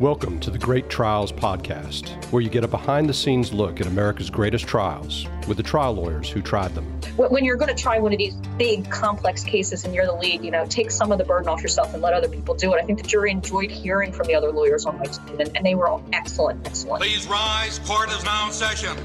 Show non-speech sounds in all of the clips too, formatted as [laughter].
Welcome to the Great Trials Podcast, where you get a behind the scenes look at America's greatest trials with the trial lawyers who tried them. When you're going to try one of these big, complex cases and you're the lead, you know, take some of the burden off yourself and let other people do it. I think the jury enjoyed hearing from the other lawyers on my team, and, and they were all excellent, excellent. Please rise. Court is now in session.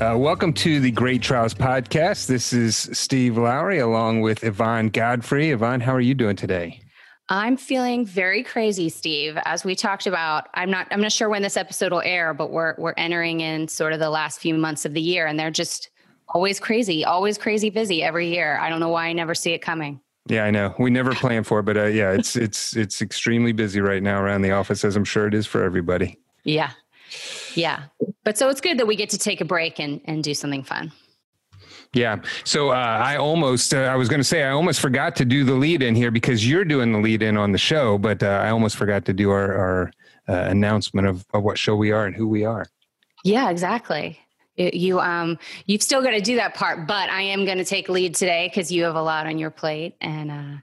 Uh, welcome to the Great Trials Podcast. This is Steve Lowry along with Yvonne Godfrey. Yvonne, how are you doing today? I'm feeling very crazy, Steve. As we talked about, I'm not I'm not sure when this episode will air, but we're we're entering in sort of the last few months of the year and they're just always crazy, always crazy busy every year. I don't know why I never see it coming. Yeah, I know. We never plan for it, but uh, yeah, it's it's it's extremely busy right now around the office as I'm sure it is for everybody. Yeah. Yeah. But so it's good that we get to take a break and and do something fun. Yeah. So uh, I almost, uh, I was going to say, I almost forgot to do the lead in here because you're doing the lead in on the show, but uh, I almost forgot to do our, our uh, announcement of, of what show we are and who we are. Yeah, exactly. You, um, you've still got to do that part, but I am going to take lead today because you have a lot on your plate and, uh,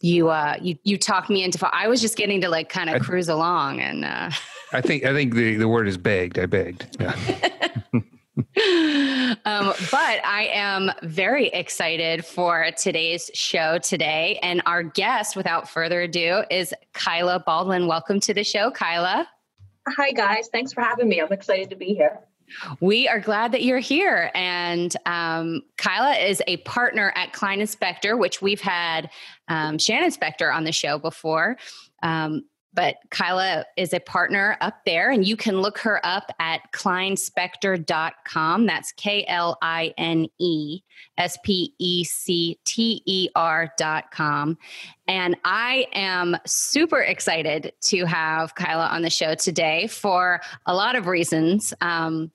you, uh, you, you talked me into, I was just getting to like kind of cruise along and, uh, I think, I think the, the word is begged. I begged. Yeah. [laughs] [laughs] [laughs] um, but I am very excited for today's show today. And our guest, without further ado, is Kila Baldwin. Welcome to the show, Kila. Hi, guys. Thanks for having me. I'm excited to be here. We are glad that you're here. And um, Kila is a partner at Kline and Specter, which we've had um, Shannon Specter on the show before. Um, but Kila is a partner up there, and you can look her up at klinespecter.com. That's K L I N E S P E C T E R.com. And I am super excited to have Kila on the show today for a lot of reasons. Um,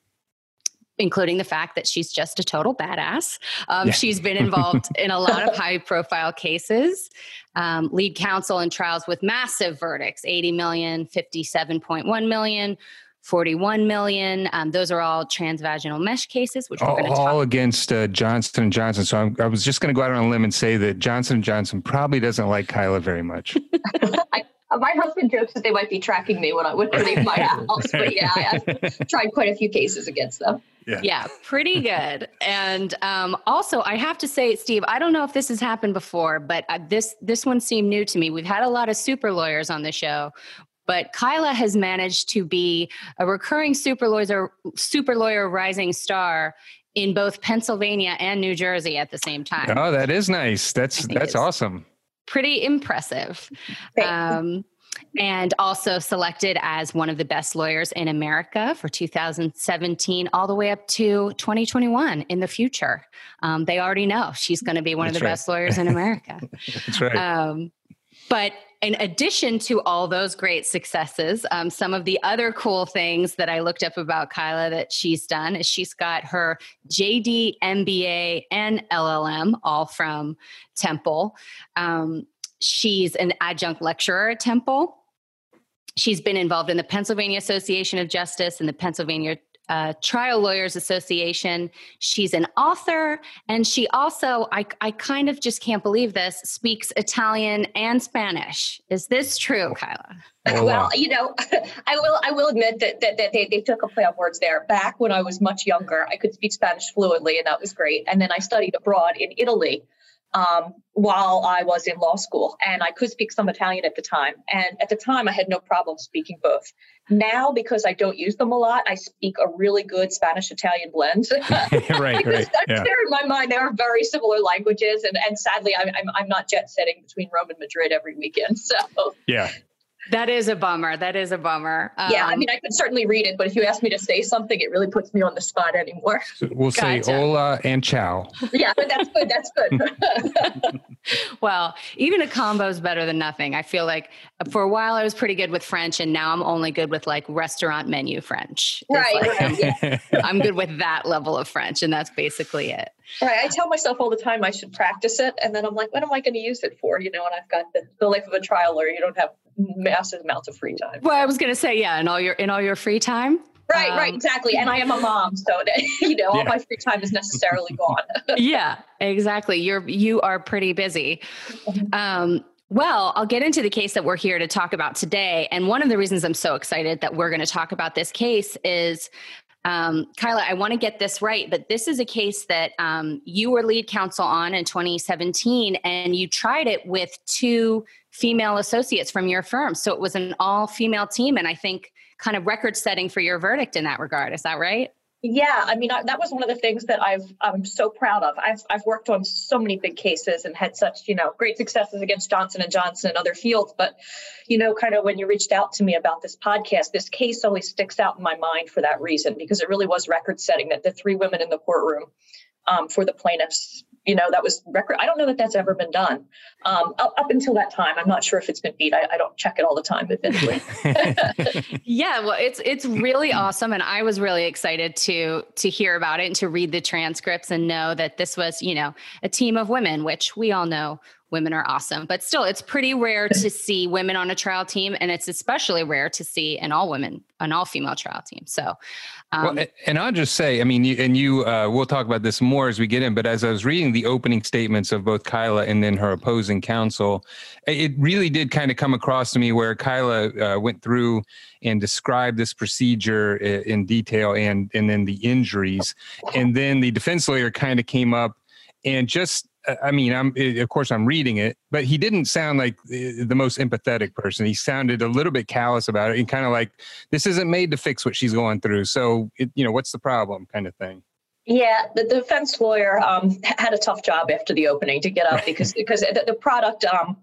including the fact that she's just a total badass. Um, yeah. She's been involved [laughs] in a lot of high profile cases, um, lead counsel in trials with massive verdicts 80 million, 57.1 million. 41 million. Um, those are all transvaginal mesh cases, which we're going to talk all against uh, Johnson and Johnson. So I'm, i was just going to go out on a limb and say that Johnson and Johnson probably doesn't like Kila very much. [laughs] I, my husband jokes that they might be tracking me when I would leave my house, but yeah, I've tried quite a few cases against them. Yeah, yeah pretty good. and um, also, I have to say, Steve, I don't know if this has happened before, but uh, this this one seemed new to me. We've had a lot of super lawyers on the show, but Kila has managed to be a recurring super lawyer, super lawyer rising star in both Pennsylvania and New Jersey at the same time. Oh, that is nice. That's that's awesome pretty impressive. Um, and also selected as one of the best lawyers in America for 2017, all the way up to 2021 in the future. Um, they already know she's going to be one That's of the right. best lawyers in America. [laughs] That's right. Um, but in addition to all those great successes, um, some of the other cool things that I looked up about Kila that she's done is she's got her JD, MBA, and LLM all from Temple. Um, she's an adjunct lecturer at Temple. She's been involved in the Pennsylvania Association of Justice and the Pennsylvania uh, Trial Lawyers Association. She's an author, and she also, I, I kind of just can't believe this, speaks Italian and Spanish. Is this true, Kila? Oh, well, you know, [laughs] I will I will admit that that, that they, they took a play on words there. Back when I was much younger, I could speak Spanish fluently, and that was great. And then I studied abroad in Italy um, while I was in law school, and I could speak some Italian at the time. And at the time, I had no problem speaking both. Now, because I don't use them a lot, I speak a really good Spanish Italian blend. [laughs] [laughs] right, right. Yeah. in my mind, they are very similar languages, and and sadly, I'm, I'm I'm not jet setting between Rome and Madrid every weekend. [laughs] So yeah, that is a bummer. That is a bummer. Um, yeah, I um, mean, I could certainly read it, but if you ask me to say something, it really puts me on the spot anymore. We'll gotcha. say hola and ciao. [laughs] Yeah, but that's good. That's good. [laughs] [laughs] well, even a combo is better than nothing. I feel like for a while I was pretty good with French, and now I'm only good with like restaurant menu French. right. Like, right I'm, I'm good with that level of French, and that's basically it. Right. I tell myself all the time I should practice it. And then I'm like, what am I going to use it for? You know, and I've got the, the life of a trial lawyer. You don't have massive amounts of free time. Well, I was going to say, yeah, in all your in all your free time. Right, um, right, exactly. And I am a [laughs] mom, so [laughs] you know, all my free time is necessarily gone. [laughs] yeah, exactly. You're you are pretty busy. Um, Well, I'll get into the case that we're here to talk about today. And one of the reasons I'm so excited that we're going to talk about this case is um, Kila, I want to get this right, but this is a case that um, you were lead counsel on in 2017, and you tried it with two female associates from your firm. So it was an all female team, and I think kind of record setting for your verdict in that regard. Is that right? Yeah, I mean I, that was one of the things that I've I'm so proud of. I've I've worked on so many big cases and had such you know great successes against Johnson and Johnson and other fields. But you know, kind of when you reached out to me about this podcast, this case always sticks out in my mind for that reason because it really was record setting that the three women in the courtroom um, for the plaintiffs you know that was record i don't know that that's ever been done. Um, up, up, until that time i'm not sure if it's been beat. I, I don't check it all the time admittedly [laughs] yeah well it's it's really awesome and i was really excited to to hear about it and to read the transcripts and know that this was you know a team of women which we all know women are awesome but still it's pretty rare to [laughs] see women on a trial team and it's especially rare to see an all women an all female trial team so um, well, and I'll just say, I mean, you, and you, uh, we'll talk about this more as we get in. But as I was reading the opening statements of both Kila and then her opposing counsel, it really did kind of come across to me where Kila uh, went through and described this procedure in detail and and then the injuries, and then the defense lawyer kind of came up and just I mean, I'm of course I'm reading it, but he didn't sound like the most empathetic person. He sounded a little bit callous about it and kind of like this isn't made to fix what she's going through. So, it, you know, what's the problem, kind of thing. Yeah, the defense lawyer um, had a tough job after the opening to get up because because the, the product um,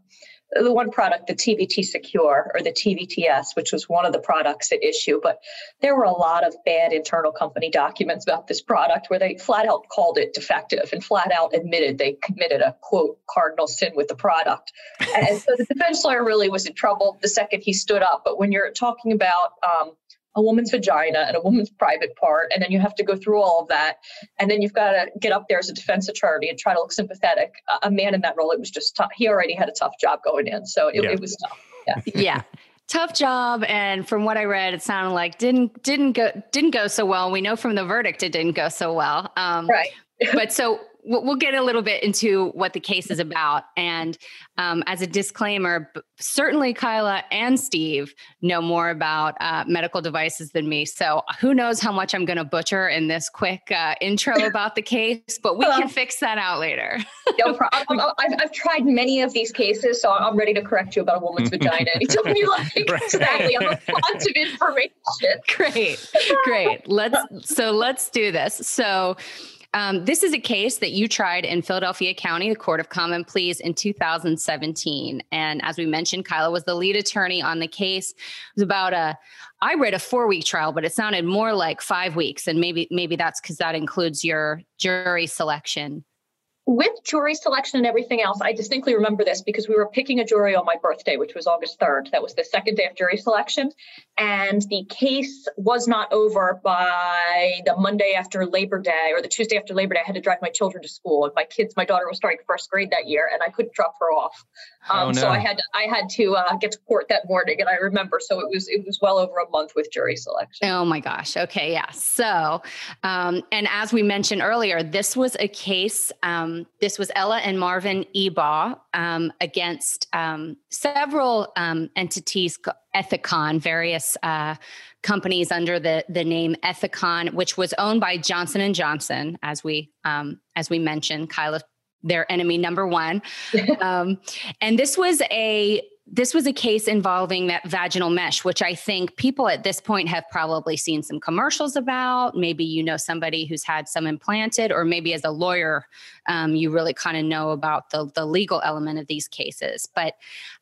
the one product, the TVT Secur or the TVTS, which was one of the products at issue. But there were a lot of bad internal company documents about this product where they flat out called it defective and flat out admitted they committed a quote cardinal sin with the product. And so the defense lawyer really was in trouble the second he stood up. But when you're talking about um, a woman's vagina and a woman's private part, and then you have to go through all of that, and then you've got to get up there as a defense attorney and try to look sympathetic. A man in that role, it was just tough. He already had a tough job going in, so it, yeah. it was tough. Yeah. [laughs] yeah. Tough job, and from what I read, it sounded like didn't didn't go didn't go so well. We know from the verdict it didn't go so well. Um, right. [laughs] but so we'll get a little bit into what the case is about. And um, as a disclaimer, certainly Kila and Steve know more about uh, medical devices than me. So who knows how much I'm going to butcher in this quick uh, intro [laughs] about the case, but we can fix that out later. [laughs] no problem. I've, I've, tried many of these cases, so I'm ready to correct you about a woman's vagina anytime you like. [laughs] Exactly. I'm a font of information. Great. Great. Let's, so let's do this. So, um, this is a case that you tried in Philadelphia County, the Court of Common Pleas in 2017. And as we mentioned, Kila was the lead attorney on the case. It was about a, I read a four week trial, but it sounded more like five weeks. And maybe, maybe that's because that includes your jury selection with jury selection and everything else, I distinctly remember this because we were picking a jury on my birthday, which was August 3rd. That was the second day of jury selection. And the case was not over by the Monday after Labor Day or the Tuesday after Labor Day. I had to drive my children to school. And my kids, my daughter was starting first grade that year, and I couldn't drop her off. Oh, um, oh, no. So I had to, I had to uh, get to court that morning, and I remember. So it was it was well over a month with jury selection. Oh my gosh. Okay, yeah. So, um, and as we mentioned earlier, this was a case. Um, this was Ella and Marvin Ebaugh um, against um, several um, entities, Ethicon, various uh, companies under the the name Ethicon, which was owned by Johnson and Johnson, as we as we mentioned. Kila their enemy number one. [laughs] um, and this was a this was a case involving that vaginal mesh, which I think people at this point have probably seen some commercials about. Maybe you know somebody who's had some implanted, or maybe as a lawyer, um, you really kind of know about the, the legal element of these cases. But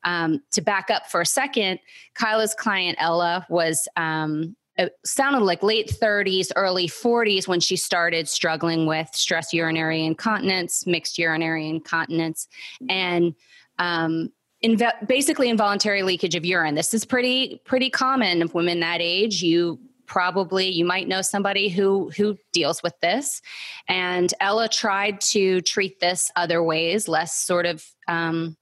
um, to back up for a second, Kila's client, Ella, was um, it sounded like late 30s, early 40s when she started struggling with stress urinary incontinence, mixed urinary incontinence, and um, inv- basically involuntary leakage of urine. This is pretty pretty common of women that age. You probably you might know somebody who who deals with this and ella tried to treat this other ways less sort of um,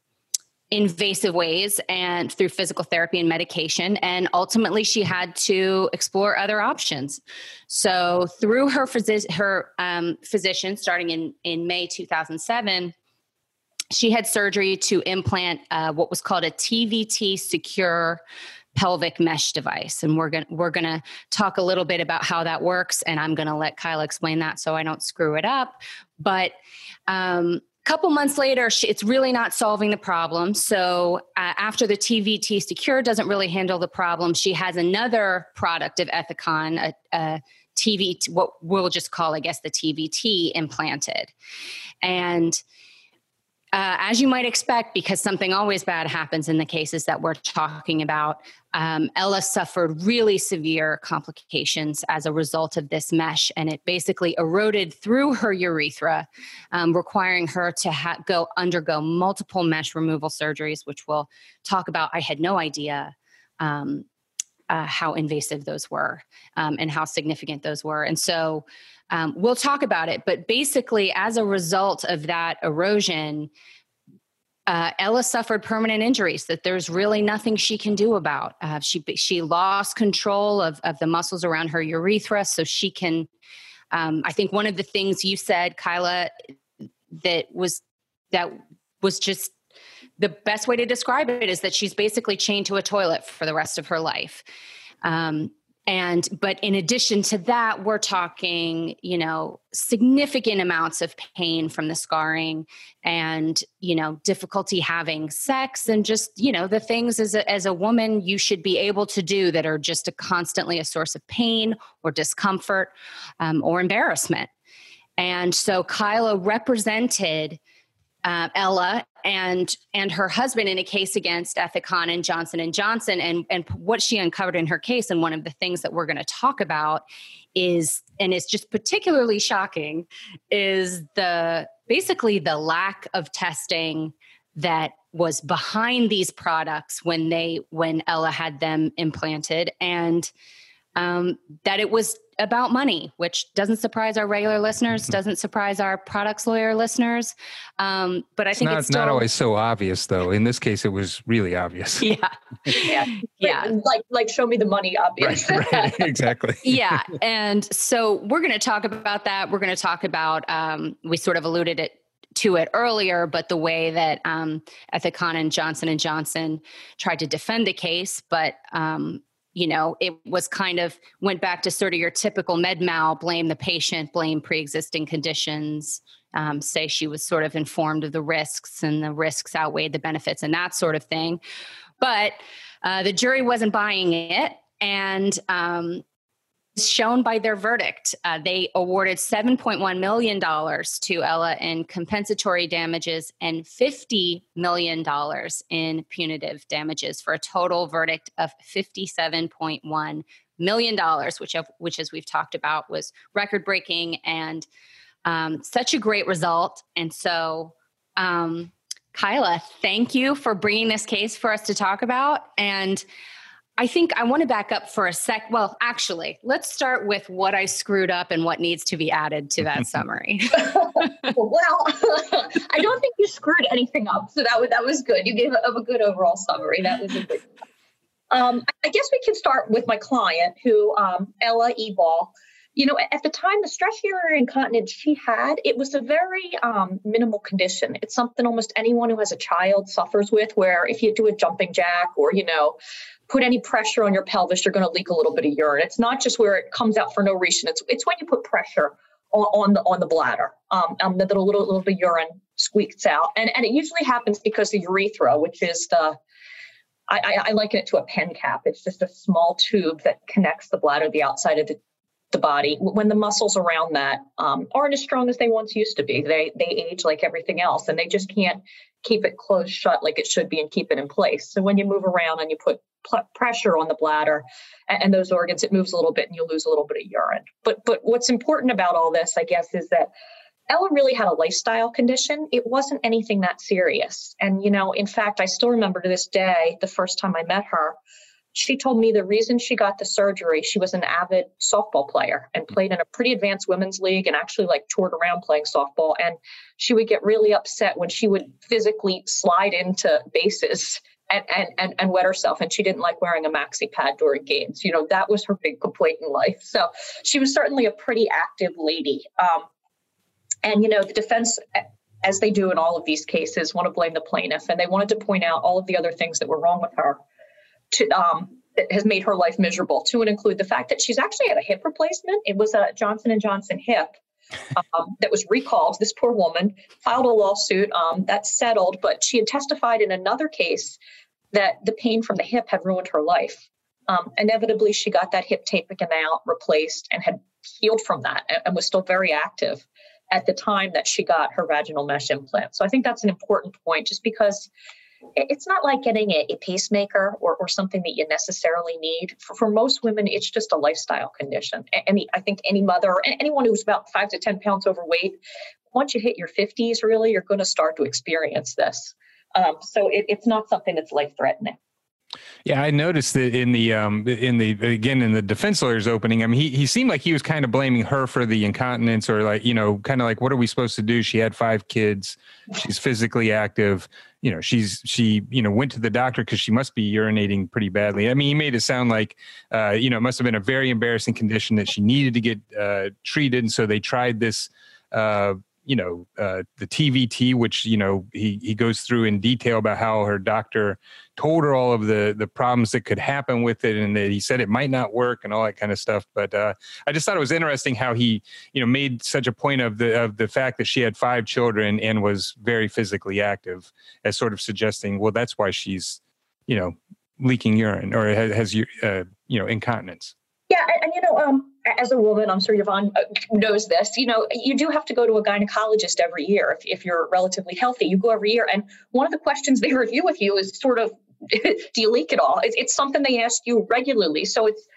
invasive ways and through physical therapy and medication. And ultimately, she had to explore other options. So, through her, her um, physician, starting in, in May 2007, she had surgery to implant uh, what was called a TVT secur pelvic mesh device and we're going to we're going to talk a little bit about how that works and i'm going to let kila explain that so i don't screw it up but um, couple months later she, it's really not solving the problem. So uh, after the tvt secur doesn't really handle the problem she has another product of ethicon a, a tv what we'll just call i guess the tvt implanted. And uh, as you might expect, because something always bad happens in the cases that we're talking about, um, Ella suffered really severe complications as a result of this mesh, and it basically eroded through her urethra, um, requiring her to ha- go undergo multiple mesh removal surgeries, which we'll talk about. I had no idea um, uh, how invasive those were um, and how significant those were, and so um, we'll talk about it, but basically, as a result of that erosion, uh, Ella suffered permanent injuries that there's really nothing she can do about. Uh, she she lost control of of the muscles around her urethra, so she can. Um, I think one of the things you said, Kila, that was that was just the best way to describe it is that she's basically chained to a toilet for the rest of her life. Um, and but in addition to that we're talking you know significant amounts of pain from the scarring and you know difficulty having sex and just you know the things as a, as a woman you should be able to do that are just a constantly a source of pain or discomfort um, or embarrassment and so kila represented uh, Ella and and her husband in a case against Ethicon and Johnson and Johnson and and what she uncovered in her case and one of the things that we're going to talk about is and it's just particularly shocking is the basically the lack of testing that was behind these products when they when Ella had them implanted and um, that it was about money, which doesn't surprise our regular listeners, mm-hmm. doesn't surprise our products lawyer listeners. Um, but I it's think not, it's still, not always so obvious, though. In this case, it was really obvious. [laughs] Yeah, yeah, [laughs] yeah. Like, like, show me the money, obvious. Right, [laughs] right. exactly. yeah, and so we're going to talk about that. We're going to talk about. Um, we sort of alluded it to it earlier, but the way that um, Ethicon and Johnson and Johnson tried to defend the case, but um, you know, it was kind of went back to sort of your typical med mal, blame the patient, blame pre-existing conditions, um, say she was sort of informed of the risks and the risks outweighed the benefits and that sort of thing. But uh, the jury wasn't buying it. And um, shown by their verdict. Uh, they awarded $7.1 million to Ella in compensatory damages and $50 million in punitive damages for a total verdict of $57.1 million, which, have, which as we've talked about, was record breaking and um, such a great result. And so, um, Kila, thank you for bringing this case for us to talk about. And I think I want to back up for a sec. Well, actually, let's start with what I screwed up and what needs to be added to that [laughs] summary. [laughs] well, [laughs] I don't think you screwed anything up, so that was that was good. You gave a, a good overall summary. That was a good. Um, I guess we can start with my client, who um, Ella Ebaugh. You know, at the time, the stress urinary incontinence she had, it was a very um, minimal condition. It's something almost anyone who has a child suffers with, where if you do a jumping jack or, you know, put any pressure on your pelvis, you're going to leak a little bit of urine. It's not just where it comes out for no reason. It's it's when you put pressure on, on the on the bladder, um, um the little little little bit of urine squeaks out, and and it usually happens because the urethra, which is the I, I liken it to a pen cap. It's just a small tube that connects the bladder, the outside of the the body when the muscles around that um, aren't as strong as they once used to be they they age like everything else and they just can't keep it closed shut like it should be and keep it in place so when you move around and you put pl- pressure on the bladder and, and those organs, it moves a little bit and you lose a little bit of urine. But but what's important about all this, I guess, is that Ella really had a lifestyle condition. It wasn't anything that serious. And, you know, in fact, I still remember to this day, the first time I met her, she told me the reason she got the surgery, she was an avid softball player and played in a pretty advanced women's league and actually like toured around playing softball. And she would get really upset when she would physically slide into bases and, and, and, and wet herself. And she didn't like wearing a maxi pad during games. You know, that was her big complaint in life. So she was certainly a pretty active lady. Um, and, you know, the defense as they do in all of these cases, want to blame the plaintiff, and they wanted to point out all of the other things that were wrong with her. To, um, that has made her life miserable. To and include the fact that she's actually had a hip replacement. It was a Johnson and Johnson hip um, that was recalled. This poor woman filed a lawsuit um, that settled, but she had testified in another case that the pain from the hip had ruined her life. Um, inevitably, she got that hip taken out, replaced, and had healed from that and, and was still very active at the time that she got her vaginal mesh implant. So I think that's an important point just because it's not like getting a, a pacemaker or, or, something that you necessarily need. For, for, most women, it's just a lifestyle condition. Any, I think any mother anyone who's about five to 10 pounds overweight, once you hit your 50s, really, you're going to start to experience this. Um, so it, it's not something that's life threatening. Yeah, I noticed that in the um in the again in the defense lawyer's opening. I mean, he he seemed like he was kind of blaming her for the incontinence, or like you know, kind of like what are we supposed to do? She had five kids, she's physically active. You know, she's she you know went to the doctor because she must be urinating pretty badly. I mean, he made it sound like uh, you know it must have been a very embarrassing condition that she needed to get uh, treated, and so they tried this. Uh, you know uh, the TVT, which you know he he goes through in detail about how her doctor told her all of the the problems that could happen with it, and that he said it might not work and all that kind of stuff. But uh, I just thought it was interesting how he you know made such a point of the of the fact that she had five children and was very physically active, as sort of suggesting, well, that's why she's you know leaking urine or has, has uh, you know incontinence. Yeah, and, and, you know, um, as a woman, I'm sure Yvonne uh, knows this. You know, you do have to go to a gynecologist every year if, if you're relatively healthy. You go every year, and one of the questions they [laughs] review with you is sort of, [laughs] do you leak at all? It's, it's something they ask you regularly. So it's,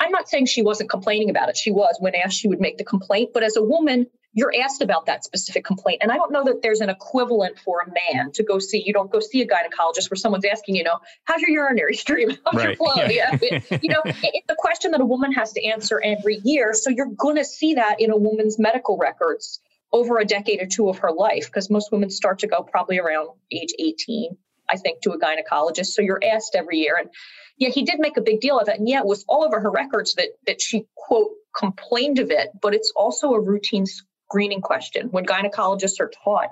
I'm not saying she wasn't complaining about it. She was when asked, she would make the complaint. But as a woman, you're asked about that specific complaint. And I don't know that there's an equivalent for a man to go see. You don't go see a gynecologist where someone's asking, you know, how's your urinary stream? [laughs] How's right. your flow? Yeah. yeah. you know, [laughs] it's a question that a woman has to answer every year. So you're going to see that in a woman's medical records over a decade or two of her life, because most women start to go probably around age 18, I think, to a gynecologist. So you're asked every year. And yeah, he did make a big deal of it. And yeah, it was all over her records that that she quote complained of it, but it's also a routine screening question. When gynecologists are taught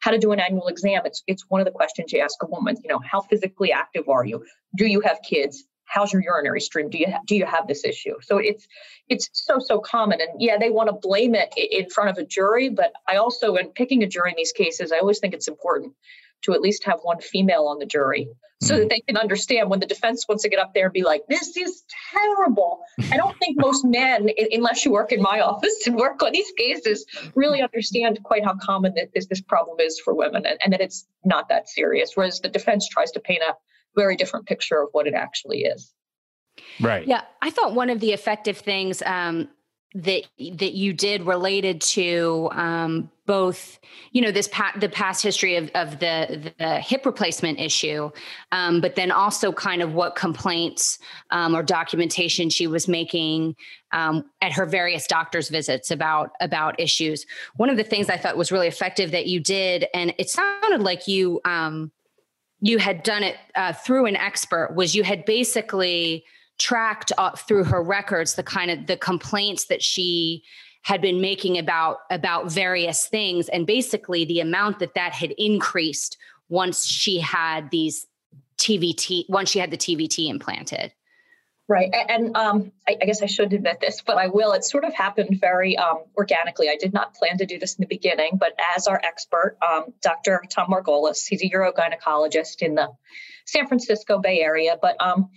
how to do an annual exam, it's it's one of the questions you ask a woman. You know, how physically active are you? Do you have kids? How's your urinary stream? Do you ha- do you have this issue? So it's it's so so common, and yeah, they want to blame it in front of a jury. But I also, in picking a jury in these cases, I always think it's important to at least have one female on the jury so that mm-hmm. they can understand when the defense wants to get up there and be like, this is terrible. I don't think most men, unless you work in my office and work on these cases, really understand quite how common this, this problem is for women and, and that it's not that serious. Whereas the defense tries to paint a very different picture of what it actually is. Right. Yeah. I thought one of the effective things um, that that you did related to um, both you know this pa- the past history of, of the the hip replacement issue um, but then also kind of what complaints um, or documentation she was making um, at her various doctor's visits about about issues. One of the things i thought was really effective that you did and it sounded like you um, you had done it uh, through an expert was you had basically tracked uh, through her records the kind of the complaints that she had been making about about various things and basically the amount that that had increased once she had these TVT once she had the TVT implanted. Right, and um, I, I, guess I should admit this, but I will. It sort of happened very um, organically. I did not plan to do this in the beginning, but as our expert, um, Dr. Tom Margolis, he's a urogynecologist in the San Francisco Bay Area, but um,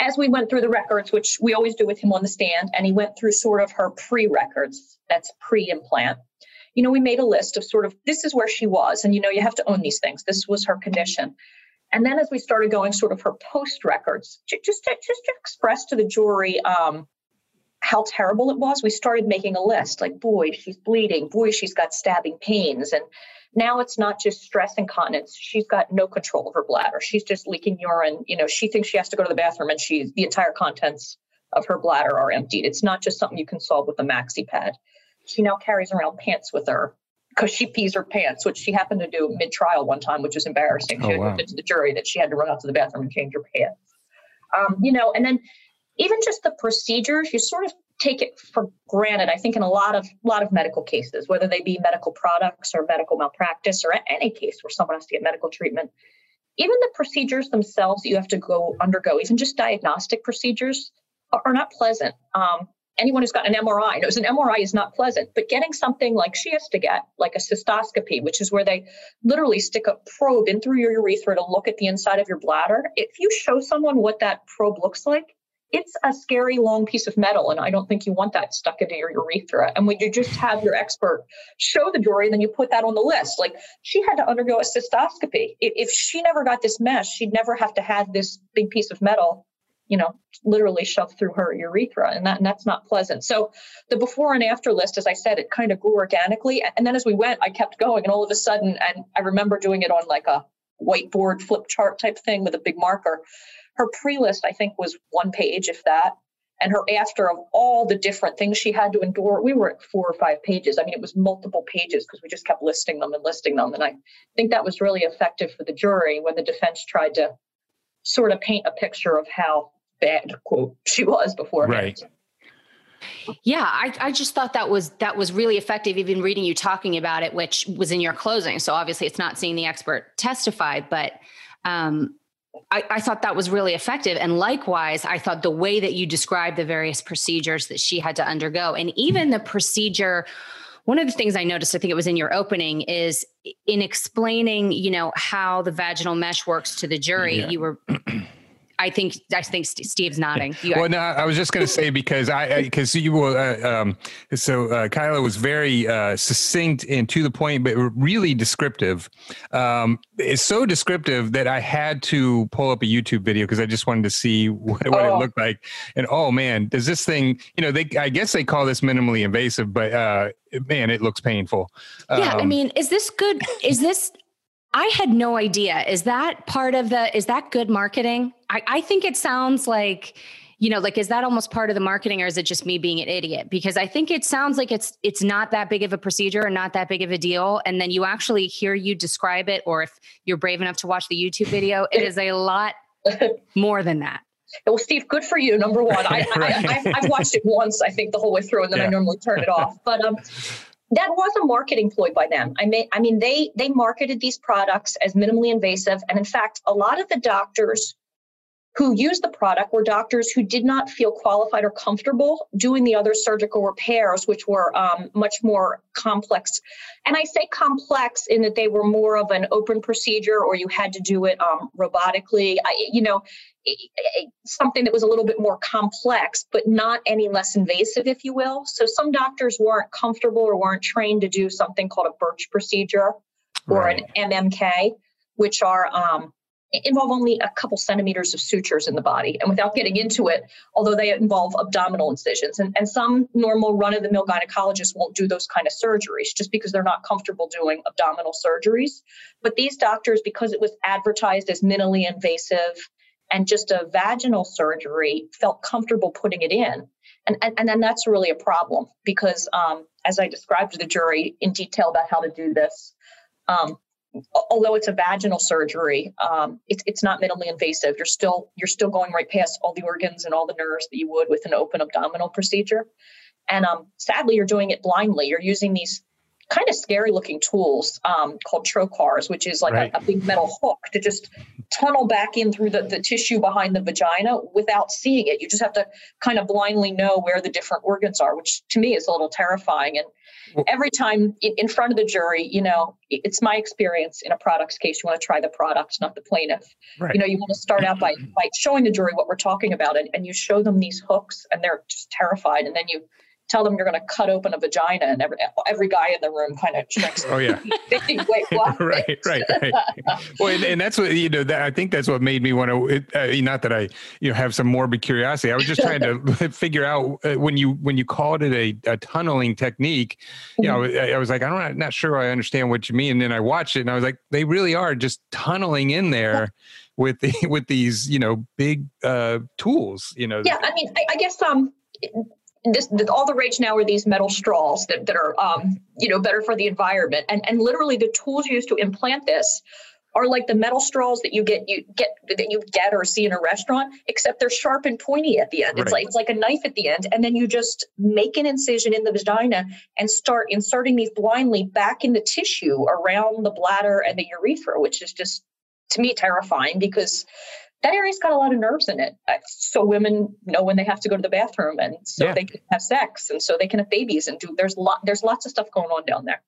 as we went through the records, which we always do with him on the stand, and he went through sort of her pre records, that's pre implant. You know, we made a list of sort of this is where she was, and you know, you have to own these things. This was her condition. And then as we started going sort of her post records, just to, just to express to the jury um, how terrible it was, we started making a list like, boy, she's bleeding. Boy, she's got stabbing pains. And now it's not just stress incontinence. She's got no control of her bladder. She's just leaking urine. You know, she thinks she has to go to the bathroom and she's the entire contents of her bladder are emptied. It's not just something you can solve with a maxi pad. She now carries around pants with her because she pees her pants, which she happened to do mid trial one time, which was embarrassing. She oh, wow. to the jury that she had to run out to the bathroom and change her pants. Um, you know, and then even just the procedures, you sort of take it for granted. I think in a lot of lot of medical cases, whether they be medical products or medical malpractice or any case where someone has to get medical treatment, even the procedures themselves that you have to go undergo, even just diagnostic procedures, are, are not pleasant. Um, anyone who's got an MRI knows an MRI is not pleasant, but getting something like she has to get, like a cystoscopy, which is where they literally stick a probe in through your urethra to look at the inside of your bladder. If you show someone what that probe looks like, it's a scary long piece of metal, and I don't think you want that stuck into your urethra. And when you just have your expert show the jury, then you put that on the list. Like she had to undergo a cystoscopy. If she never got this mesh, she'd never have to have this big piece of metal, you know, literally shoved through her urethra, and that and that's not pleasant. So the before and after list, as I said, it kind of grew organically, and then as we went, I kept going, and all of a sudden, and I remember doing it on like a whiteboard flip chart type thing with a big marker her pre list, I think, was one page, if that. And her after of all the different things she had to endure, we were at four or five pages. I mean, it was multiple pages because we just kept listing them and listing them. And I think that was really effective for the jury when the defense tried to sort of paint a picture of how bad, quote, she was before. Right. Yeah, I, I just thought that was that was really effective. Even reading you talking about it, which was in your closing. So obviously, it's not seeing the expert testify, but um, I, I, thought that was really effective. And likewise, I thought the way that you described the various procedures that she had to undergo, and even the procedure, one of the things I noticed, I think it was in your opening, is in explaining, you know, how the vaginal mesh works to the jury, yeah. you were [clears throat] I think I think Steve's nodding. You well, no, I was just going to say because I because you were uh, um, so uh, Kila was very uh, succinct and to the point, but really descriptive. Um, it's so descriptive that I had to pull up a YouTube video because I just wanted to see [laughs] what, what oh. it looked like. And oh man, does this thing? You know, they I guess they call this minimally invasive, but uh, man, it looks painful. Yeah, um, I mean, is this good? Is this I had no idea. Is that part of the, is that good marketing? I, I think it sounds like, you know, like, is that almost part of the marketing or is it just me being an idiot? Because I think it sounds like it's, it's not that big of a procedure and not that big of a deal. And then you actually hear you describe it, or if you're brave enough to watch the YouTube video, it is a lot [laughs] more than that. Well, Steve, good for you. Number one, I, [laughs] right. I, have watched it once, I think, the whole way through, and then yeah. I normally turn it off. But um, that was a marketing ploy by them. I mean, I mean, they they marketed these products as minimally invasive, and in fact, a lot of the doctors who used the product were doctors who did not feel qualified or comfortable doing the other surgical repairs, which were um, much more complex. And I say complex in that they were more of an open procedure, or you had to do it um, robotically. I, you know, something that was a little bit more complex, but not any less invasive, if you will. So some doctors weren't comfortable or weren't trained to do something called a Burch procedure or right. an MMK, which are um, involve only a couple centimeters of sutures in the body. And without getting into it, although they involve abdominal incisions, and, and some normal run of the mill gynecologists won't do those kind of surgeries just because they're not comfortable doing abdominal surgeries. But these doctors, because it was advertised as minimally invasive and just a vaginal surgery, felt comfortable putting it in. And, and, and then that's really a problem because, um, as I described to the jury in detail about how to do this, um, although it's a vaginal surgery, um, it's it's not minimally invasive. You're still you're still going right past all the organs and all the nerves that you would with an open abdominal procedure. And um, sadly, you're doing it blindly. You're using these kind of scary looking tools um, called trocars, which is like right. a, a, big metal hook to just tunnel back in through the, the tissue behind the vagina without seeing it. You just have to kind of blindly know where the different organs are, which to me is a little terrifying. And every time in front of the jury, you know, it's my experience in a products case. You want to try the product, not the plaintiff. Right. You know, you want to start out by, [clears throat] by showing the jury what we're talking about, and, and you show them these hooks, and they're just terrified. And then you tell them you're going to cut open a vagina, and every every guy in the room kind of shrinks. Oh yeah. [laughs] Wait, [laughs] what? right, [laughs] right, right. well, and, and, that's what you know. That, I think that's what made me want to. Uh, not that I you know have some morbid curiosity. I was just trying to figure out uh, when you when you called it a, a tunneling technique. You know, mm-hmm. I, I, was like, I'm not, not sure I understand what you mean. And then I watched it, and I was like, they really are just tunneling in there. with the with these you know big uh tools you know yeah i mean I, I guess um this, all the rage now are these metal straws that, that are um, you know better for the environment and and literally the tools used to implant this are like the metal straws that you get you get that you get or see in a restaurant, except they're sharp and pointy at the end. Right. It's like it's like a knife at the end, and then you just make an incision in the vagina and start inserting these blindly back in the tissue around the bladder and the urethra, which is just to me terrifying because that area's got a lot of nerves in it. So women know when they have to go to the bathroom, and so yeah. they can have sex, and so they can have babies, and do. There's lot. There's lots of stuff going on down there.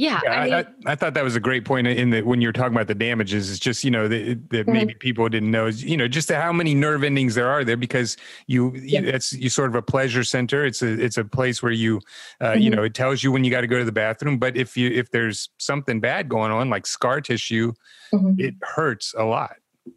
Yeah, yeah I, mean, I, I, thought that was a great point in that when you're talking about the damages, it's just you know that, that mm-hmm. maybe people didn't know, you know, just how many nerve endings there are there because you, yeah. you it's you sort of a pleasure center. It's a it's a place where you, uh, mm-hmm. you know, it tells you when you got to go to the bathroom. But if you if there's something bad going on, like scar tissue, mm-hmm. it hurts a lot.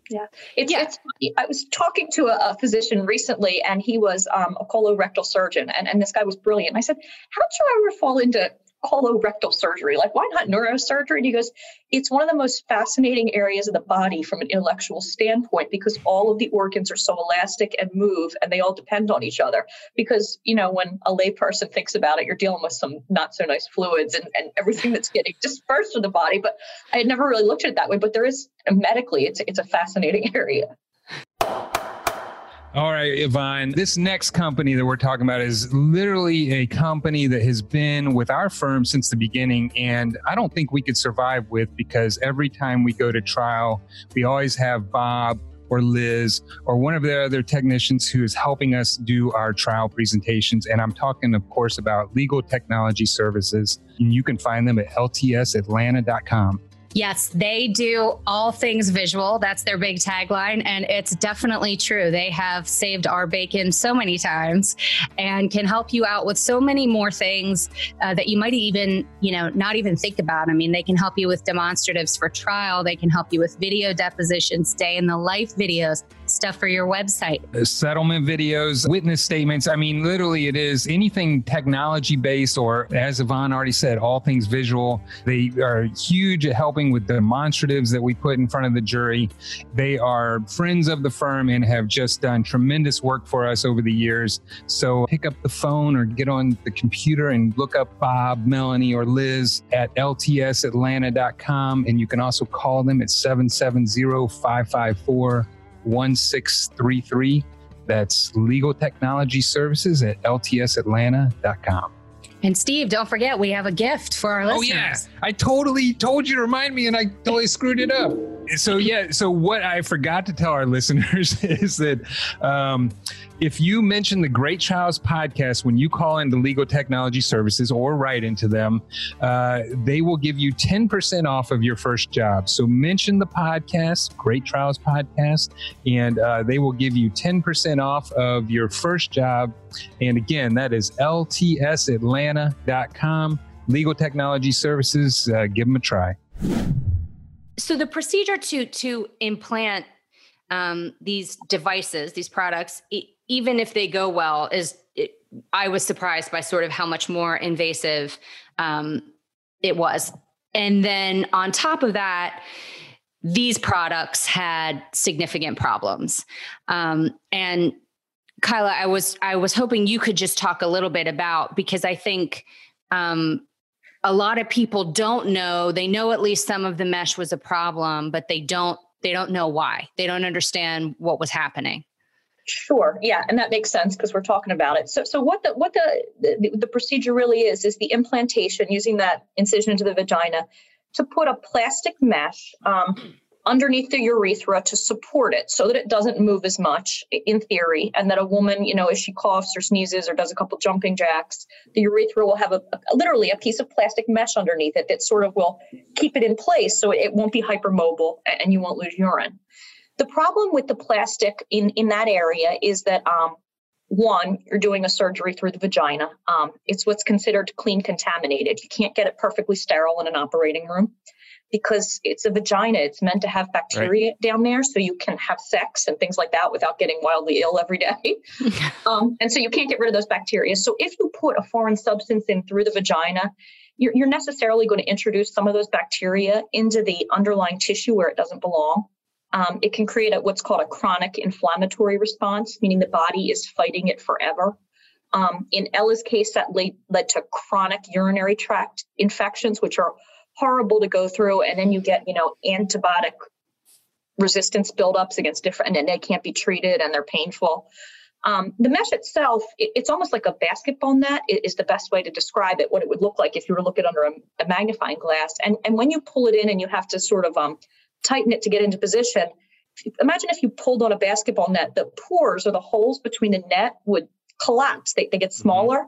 Yeah, it's, yeah. It's, I was talking to a, a, physician recently, and he was um, a colorectal surgeon, and, and this guy was brilliant. And I said, "How did you ever fall into colorectal surgery. Like, why not neurosurgery? And he goes, it's one of the most fascinating areas of the body from an intellectual standpoint because all of the organs are so elastic and move and they all depend on each other. Because, you know, when a layperson thinks about it, you're dealing with some not so nice fluids and, and everything that's getting dispersed in the body. But I had never really looked at it that way. But there is medically, it's it's a fascinating [laughs] area. All right, Yvonne. This next company that we're talking about is literally a company that has been with our firm since the beginning. And I don't think we could survive with because every time we go to trial, we always have Bob or Liz or one of the other technicians who is helping us do our trial presentations. And I'm talking, of course, about legal technology services. And you can find them at ltsatlanta.com. Yes, they do all things visual. That's their big tagline. And it's definitely true. They have saved our bacon so many times and can help you out with so many more things uh, that you might even, you know, not even think about. I mean, they can help you with demonstratives for trial, they can help you with video depositions, day in the life videos, stuff for your website, uh, settlement videos, witness statements. I mean, literally, it is anything technology based, or as Yvonne already said, all things visual. They are huge at helping helping with demonstratives that we put in front of the jury. They are friends of the firm and have just done tremendous work for us over the years. So pick up the phone or get on the computer and look up Bob, Melanie, or Liz at ltsatlanta.com. And you can also call them at 770 554 1633. That's Legal Technology Services at ltsatlanta.com. And Steve, don't forget we have a gift for our listeners. Oh yeah, I totally told you to remind me, and I totally screwed it up. So yeah, so what I forgot to tell our [laughs] listeners is that um, if you mention the Great Trials podcast when you call into Legal Technology Services or write into them, uh, they will give you ten percent off of your first job. So mention the podcast, Great Trials podcast, and uh, they will give you ten percent off of your first job. And again, that is ltsatlanta.com. Legal Technology Services. Uh, give them a try so the procedure to to implant um, these devices, these products, e- even if they go well, is it, I was surprised by sort of how much more invasive um, it was. And then on top of that, these products had significant problems. Um, and Kila, I was I was hoping you could just talk a little bit about because I think um, a lot of people don't know they know at least some of the mesh was a problem but they don't they don't know why they don't understand what was happening sure yeah and that makes sense because we're talking about it. So so what the what the, the the procedure really is is the implantation using that incision into the vagina to put a plastic mesh um, underneath the urethra to support it so that it doesn't move as much in theory and that a woman you know if she coughs or sneezes or does a couple jumping jacks the urethra will have a, a, literally a piece of plastic mesh underneath it that sort of will keep it in place so it won't be hypermobile and you won't lose urine the problem with the plastic in in that area is that um, one, you're doing a surgery through the vagina. Um, it's what's considered clean contaminated. You can't get it perfectly sterile in an operating room because it's a vagina. It's meant to have bacteria right. down there so you can have sex and things like that without getting wildly ill every day. [laughs] um, and so you can't get rid of those bacteria. So if you put a foreign substance in through the vagina, you're, you're necessarily going to introduce some of those bacteria into the underlying tissue where it doesn't belong. Um, it can create a, what's called a chronic inflammatory response, meaning the body is fighting it forever. Um, in Ella's case, that led, led to chronic urinary tract infections, which are horrible to go through. And then you get, you know, antibiotic resistance buildups against different, and then they can't be treated and they're painful. Um, the mesh itself, it, it's almost like a basketball net is the best way to describe it, what it would look like if you were looking under a, a magnifying glass. And, and when you pull it in and you have to sort of um, tighten it to get into position, imagine if you pulled on a basketball net, the pores or the holes between the net would collapse, they, they get mm-hmm. smaller. Mm-hmm.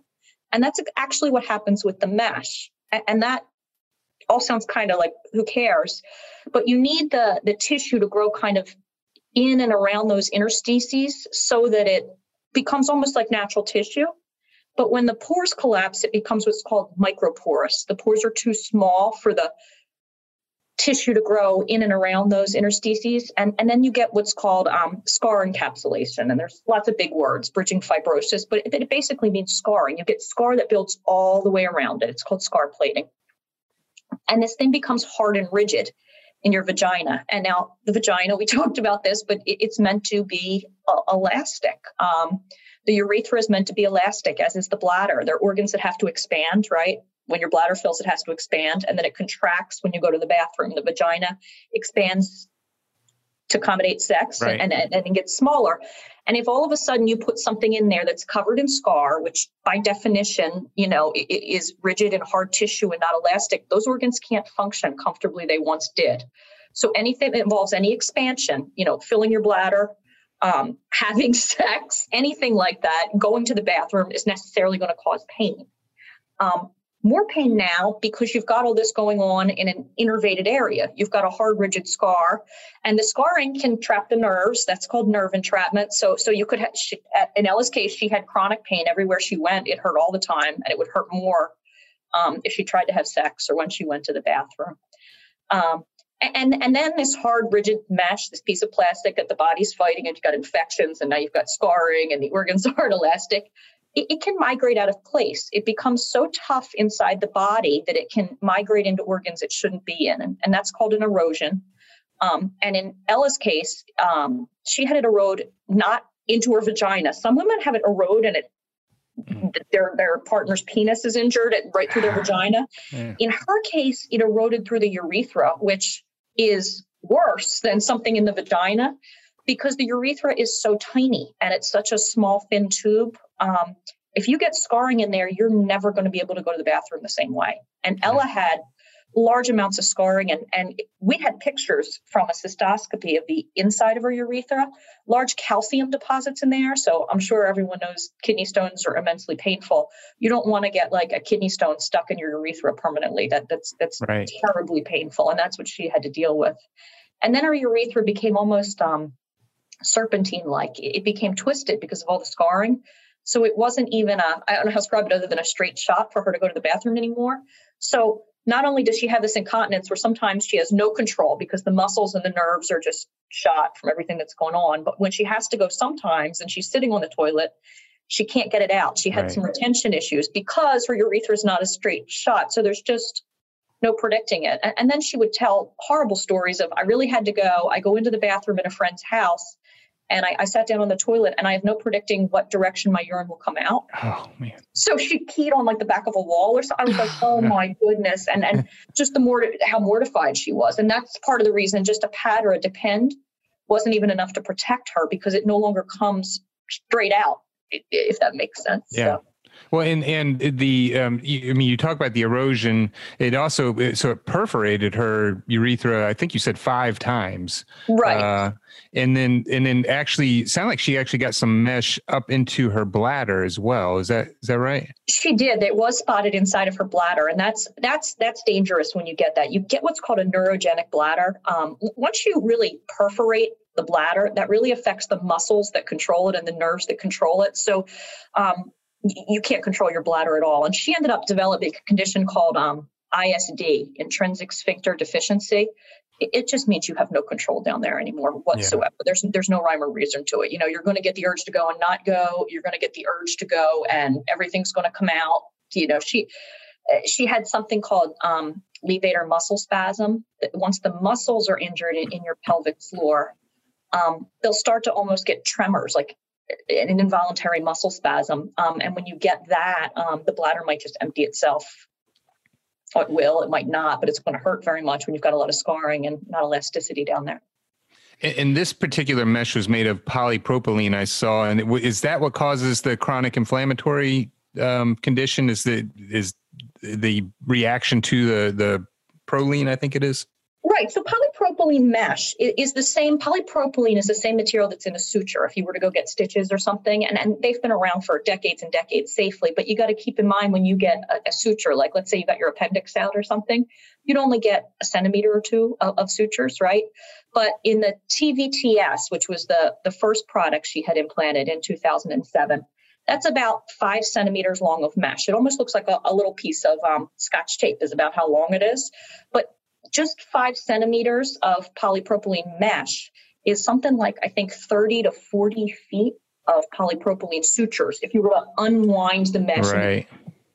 And that's actually what happens with the mesh. And that all sounds kind of like who cares but you need the the tissue to grow kind of in and around those interstices so that it becomes almost like natural tissue but when the pores collapse it becomes what's called microporous the pores are too small for the tissue to grow in and around those interstices and, and then you get what's called um, scar encapsulation and there's lots of big words bridging fibrosis but it, it basically means scarring you get scar that builds all the way around it it's called scar plating and this thing becomes hard and rigid in your vagina. And now the vagina, we [laughs] talked about this, but it, it's meant to be uh, elastic. Um, the urethra is meant to be elastic, as is the bladder. They're organs that have to expand, right? When your bladder fills, it has to expand, and then it contracts when you go to the bathroom. The vagina expands to accommodate sex right. and, and, and it gets smaller. And if all of a sudden you put something in there that's covered in scar, which by definition, you know, is rigid and hard tissue and not elastic, those organs can't function comfortably they once did. So anything that involves any expansion, you know, filling your bladder, um, [laughs] having sex, anything like that, going to the bathroom is necessarily going to cause pain. Um, more pain now because you've got all this going on in an innervated area. You've got a hard, rigid scar, and the scarring can trap the nerves. That's called nerve entrapment. So, so you could have, she, in Ella's case, she had chronic pain everywhere she went. It hurt all the time, and it would hurt more um, if she tried to have sex or when she went to the bathroom. Um, and and then this hard, rigid mesh, this piece of plastic that the body's fighting, and you've got infections, and now you've got scarring, and the organs [laughs] aren't elastic it, it can migrate out of place. It becomes so tough inside the body that it can migrate into organs it shouldn't be in. And, and that's called an erosion. Um, and in Ella's case, um, she had it erode not into her vagina. Some women have it erode and it mm-hmm. their their partner's penis is injured it, right through their [sighs] vagina. Yeah. In her case, it eroded through the urethra, which is worse than something in the vagina because the urethra is so tiny and it's such a small, thin tube. Um, if you get scarring in there, you're never going to be able to go to the bathroom the same way. And Ella had large amounts of scarring, and, and we had pictures from a cystoscopy of the inside of her urethra, large calcium deposits in there. So I'm sure everyone knows kidney stones are immensely painful. You don't want to get like a kidney stone stuck in your urethra permanently. That that's that's right. terribly painful, and that's what she had to deal with. And then her urethra became almost um, serpentine like. It became twisted because of all the scarring. So it wasn't even a, I don't know how to describe it other than a straight shot for her to go to the bathroom anymore. So not only does she have this incontinence where sometimes she has no control because the muscles and the nerves are just shot from everything that's going on, but when she has to go sometimes and she's sitting on the toilet, she can't get it out. She had right. some retention issues because her urethra is not a straight shot. So there's just no predicting it. And, then she would tell horrible stories of, I really had to go. I go into the bathroom in a friend's house and I, I, sat down on the toilet and I have no predicting what direction my urine will come out. Oh man. So she keyed on like the back of a wall or so. I was like, [sighs] oh my goodness. And and just the more how mortified she was. And that's part of the reason just a pad or a depend wasn't even enough to protect her because it no longer comes straight out, if that makes sense. Yeah. So. Well, and and the um, you, I mean, you talk about the erosion. It also so it perforated her urethra. I think you said five times. Right. Uh, and then and then actually sound like she actually got some mesh up into her bladder as well. Is that is that right? She did. It was spotted inside of her bladder, and that's that's that's dangerous when you get that. You get what's called a neurogenic bladder. Um, once you really perforate the bladder that really affects the muscles that control it and the nerves that control it so um, you can't control your bladder at all. And she ended up developing a condition called um, ISD, intrinsic sphincter deficiency. It, it, just means you have no control down there anymore whatsoever. Yeah. There's there's no rhyme or reason to it. You know, you're going to get the urge to go and not go. You're going to get the urge to go, and everything's going to come out. You know, she she had something called um, levator muscle spasm. Once the muscles are injured in, in your pelvic floor, um, they'll start to almost get tremors, like an involuntary muscle spasm. Um, and when you get that, um, the bladder might just empty itself it will, it might not, but it's going to hurt very much when you've got a lot of scarring and not elasticity down there. And this particular mesh was made of polypropylene, I saw. And is that what causes the chronic inflammatory um, condition? Is the is the reaction to the the Prolene? I think it is. Right. So polypropylene mesh is the same. Polypropylene is the same material that's in a suture. If you were to go get stitches or something, and, and they've been around for decades and decades safely. But you got to keep in mind when you get a, a, suture, like let's say you got your appendix out or something, you'd only get a centimeter or two of, of sutures, right? But in the TVTS, which was the the first product she had implanted in 2007, that's about five centimeters long of mesh. It almost looks like a, a little piece of um, scotch tape, is about how long it is. But just five centimeters of polypropylene mesh is something like, I think, 30 to 40 feet of polypropylene sutures if you were to unwind the mesh. Right.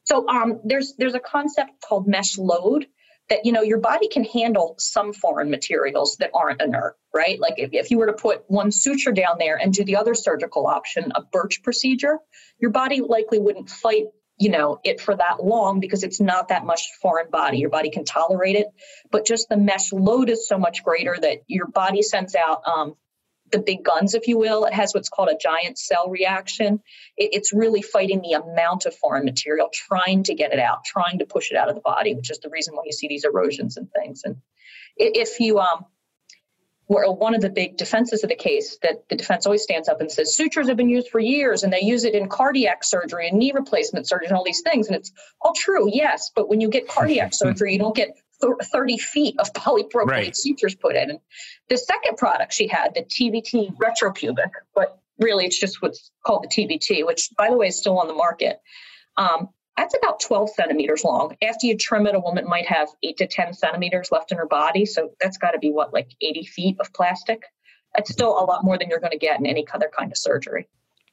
So um, there's there's a concept called mesh load that you know your body can handle some foreign materials that aren't inert, right? Like if, if you were to put one suture down there and do the other surgical option, a Burch procedure, your body likely wouldn't fight you know it for that long because it's not that much foreign body. Your body can tolerate it but just the mesh load is so much greater that your body sends out um, the big guns if you will. It has what's called a giant cell reaction. It, it's really fighting the amount of foreign material trying to get it out trying to push it out of the body which is the reason why you see these erosions and things. And if you um, where one of the big defenses of the case that the defense always stands up and says sutures have been used for years and they use it in cardiac surgery and knee replacement surgery and all these things. And it's all true, yes, but when you get cardiac [laughs] surgery, you don't get 30 feet of polypropylene right. sutures put in. And the second product she had, the TVT retropubic, but really it's just what's called the TVT, which by the way is still on the market. Um, that's about 12 centimeters long. After you trim it, a woman might have eight to 10 centimeters left in her body. So that's got to be what, like 80 feet of plastic? That's still a lot more than you're going to get in any other kind of surgery.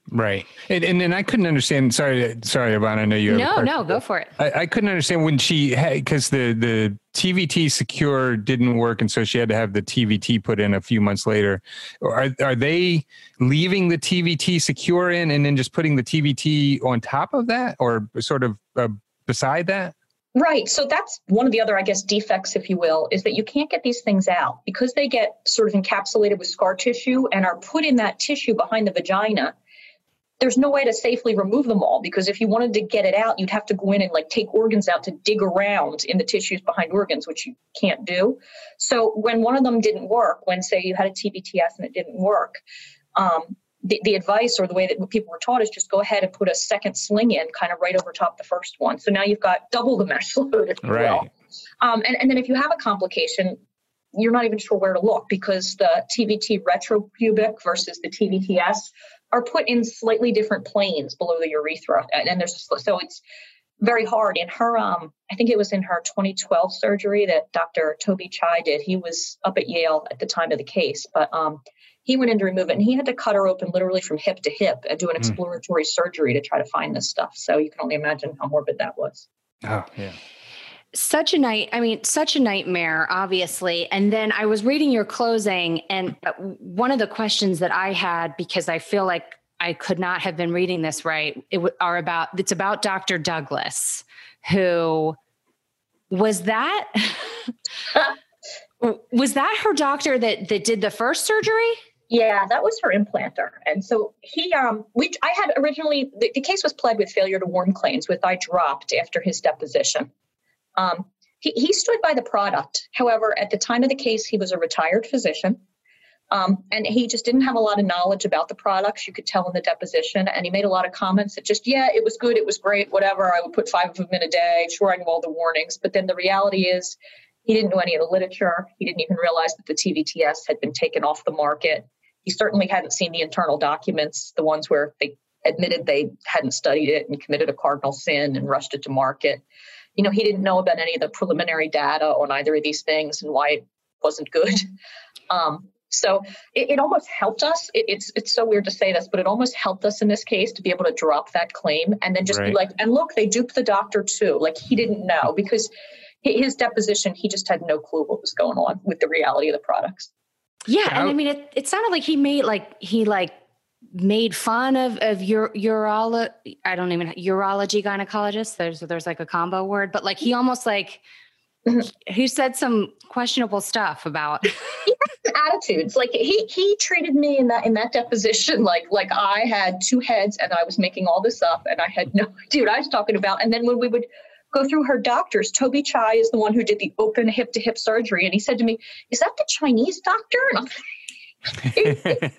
Right. And, and, and I couldn't understand. Sorry, sorry, Yvonne. I know you. No, no, go for it. I, I couldn't understand when she had because the the TVT Secur didn't work, and so she had to have the TVT put in a few months later. Are are they leaving the TVT Secur in and then just putting the TVT on top of that, or sort of uh, beside that? Right. So that's one of the other, I guess, defects, if you will, is that you can't get these things out because they get sort of encapsulated with scar tissue and are put in that tissue behind the vagina there's no way to safely remove them all because if you wanted to get it out, you'd have to go in and like take organs out to dig around in the tissues behind organs, which you can't do. So when one of them didn't work, when say you had a TVTS and it didn't work, um, the, the advice or the way that people were taught is just go ahead and put a second sling in kind of right over top the first one. So now you've got double the mesh [laughs] load, if you right. will. Um, and, and then if you have a complication, you're not even sure where to look because the TVT retropubic versus the TVTS are put in slightly different planes below the urethra. And there's so it's very hard. In her, um, I think it was in her 2012 surgery that Dr. Toby Chai did. He was up at Yale at the time of the case, but um, he went in to remove it and he had to cut her open literally from hip to hip and do an mm. exploratory surgery to try to find this stuff. So you can only imagine how morbid that was. Oh, yeah such a night i mean such a nightmare obviously and then i was reading your closing and uh, one of the questions that i had because i feel like i could not have been reading this right it are about it's about dr douglas who was that [laughs] was that her doctor that that did the first surgery yeah, that was her implanter. And so he, um, we, I had originally, the, the, case was pled with failure to warn claims, which I dropped after his deposition. Um, he, he stood by the product. However, at the time of the case, he was a retired physician. Um, and he just didn't have a lot of knowledge about the products. You could tell in the deposition. And he made a lot of comments that just, yeah, it was good, it was great, whatever. I would put five of them in a day. Sure, I knew all the warnings. But then the reality is, he didn't know any of the literature. He didn't even realize that the TVTS had been taken off the market. He certainly hadn't seen the internal documents, the ones where they admitted they hadn't studied it and committed a cardinal sin and rushed it to market you know, he didn't know about any of the preliminary data on either of these things and why it wasn't good. [laughs] Um, so it, it, almost helped us. It, it's it's so weird to say this, but it almost helped us in this case to be able to drop that claim and then just right. be like, and look, they duped the doctor too. Like he didn't know because his deposition, he just had no clue what was going on with the reality of the products. Yeah, and I mean, it, it sounded like he made like he like made fun of of your urolo I don't even urology gynecologist. There's there's like a combo word, but like he almost like mm-hmm. he said some questionable stuff about [laughs] attitudes. Like he he treated me in that in that deposition like like I had two heads and I was making all this up and I had no [laughs] idea what I was talking about. And then when we would go through her doctors, Toby Chai is the one who did the open hip to hip surgery, and he said to me, "Is that the Chinese doctor?" And I'm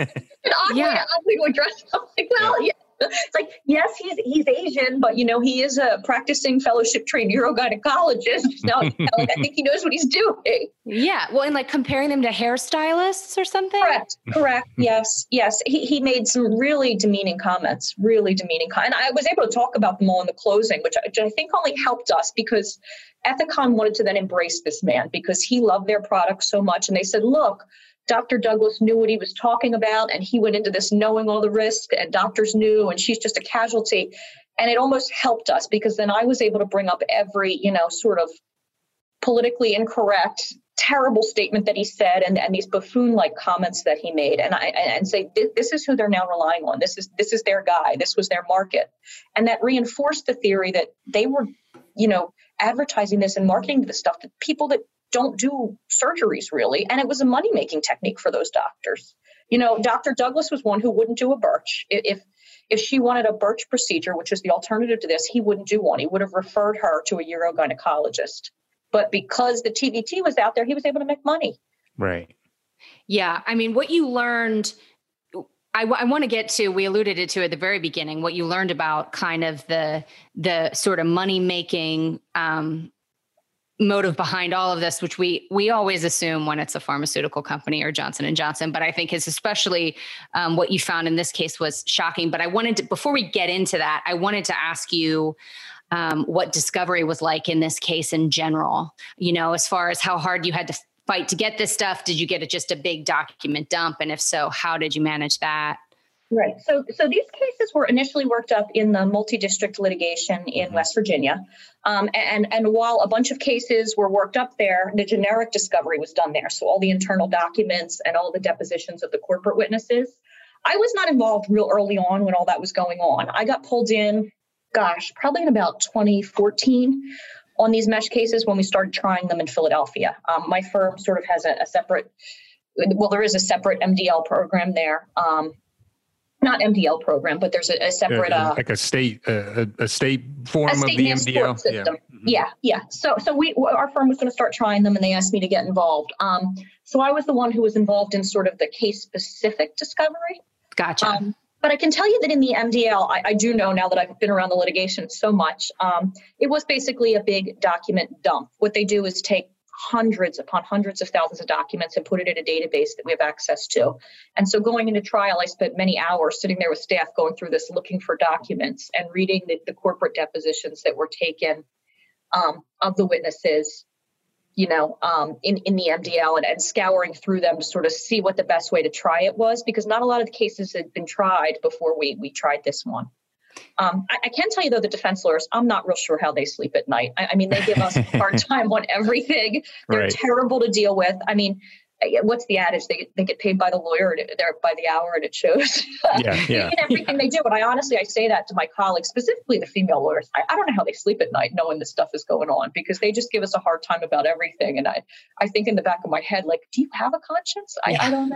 and oddly, yeah. oddly address. I'm like, well, yeah. It's like, yes, he's he's Asian, but you know, he is a practicing fellowship trained urogynecologist. Now, you know, like, [laughs] I think he knows what he's doing. Yeah. Well, and like comparing them to hairstylists or something. Correct. Correct. [laughs] Yes. Yes. He, he made some really demeaning comments, really demeaning. Com- and I was able to talk about them all in the closing, which I, which I think only helped us because Ethicon wanted to then embrace this man because he loved their product so much. And they said, look, Dr. Douglas knew what he was talking about, and he went into this knowing all the risk, and doctors knew, and she's just a casualty. And it almost helped us because then I was able to bring up every, you know, sort of politically incorrect, terrible statement that he said, and, and these buffoon-like comments that he made, and I and say this is who they're now relying on. This is this is their guy. This was their market, and that reinforced the theory that they were, you know, advertising this and marketing this stuff to people that don't do surgeries really. And it was a money making technique for those doctors. You know, Dr. Douglas was one who wouldn't do a Burch. If if she wanted a Burch procedure, which is the alternative to this, he wouldn't do one. He would have referred her to a urogynecologist. But because the TVT was out there, he was able to make money. Right. Yeah. I mean, what you learned, I, I want to get to, we alluded it to at the very beginning, what you learned about kind of the, the sort of money making um, motive behind all of this which we we always assume when it's a pharmaceutical company or johnson and johnson but i think is especially um, what you found in this case was shocking. But i wanted to before we get into that i wanted to ask you um, what discovery was like in this case in general you know as far as how hard you had to fight to get this stuff. Did you get it just a big document dump? And if so how did you manage that Right. So, so these cases were initially worked up in the multi-district litigation in mm-hmm. West Virginia, um, and and while a bunch of cases were worked up there, the generic discovery was done there. So all the internal documents and all the depositions of the corporate witnesses. I was not involved real early on when all that was going on. I got pulled in, gosh, probably in about 2014 on these mesh cases when we started trying them in Philadelphia. Um, my firm sort of has a, a, separate, well, there is a separate MDL program there. Um, not MDL program, but there's a, a separate uh, like a state uh, a state form a state of the MDL system. Yeah. Mm-hmm. yeah, yeah. So so we our firm was going to start trying them, and they asked me to get involved. Um, so I was the one who was involved in sort of the case specific discovery. Gotcha. Um, but I can tell you that in the MDL, I, I, do know now that I've been around the litigation so much. Um, it was basically a big document dump. What they do is take hundreds upon hundreds of thousands of documents and put it in a database that we have access to. And so going into trial, I spent many hours sitting there with staff going through this, looking for documents and reading the, the corporate depositions that were taken um, of the witnesses, you know, um, in, in the MDL and, and scouring through them to sort of see what the best way to try it was, because not a lot of the cases had been tried before we, we tried this one. Um, I, I, can tell you though, the defense lawyers, I'm not real sure how they sleep at night. I, I mean, they give us a hard [laughs] time on everything. They're right. terrible to deal with. I mean, uh, what's the adage? They, they get paid by the lawyer, they're by the hour, and it shows. [laughs] Yeah, yeah. everything they do. But I honestly, I say that to my colleagues, specifically the female lawyers. I, I, don't know how they sleep at night knowing this stuff is going on because they just give us a hard time about everything. And I, I think in the back of my head, like, do you have a conscience? I, yeah. I don't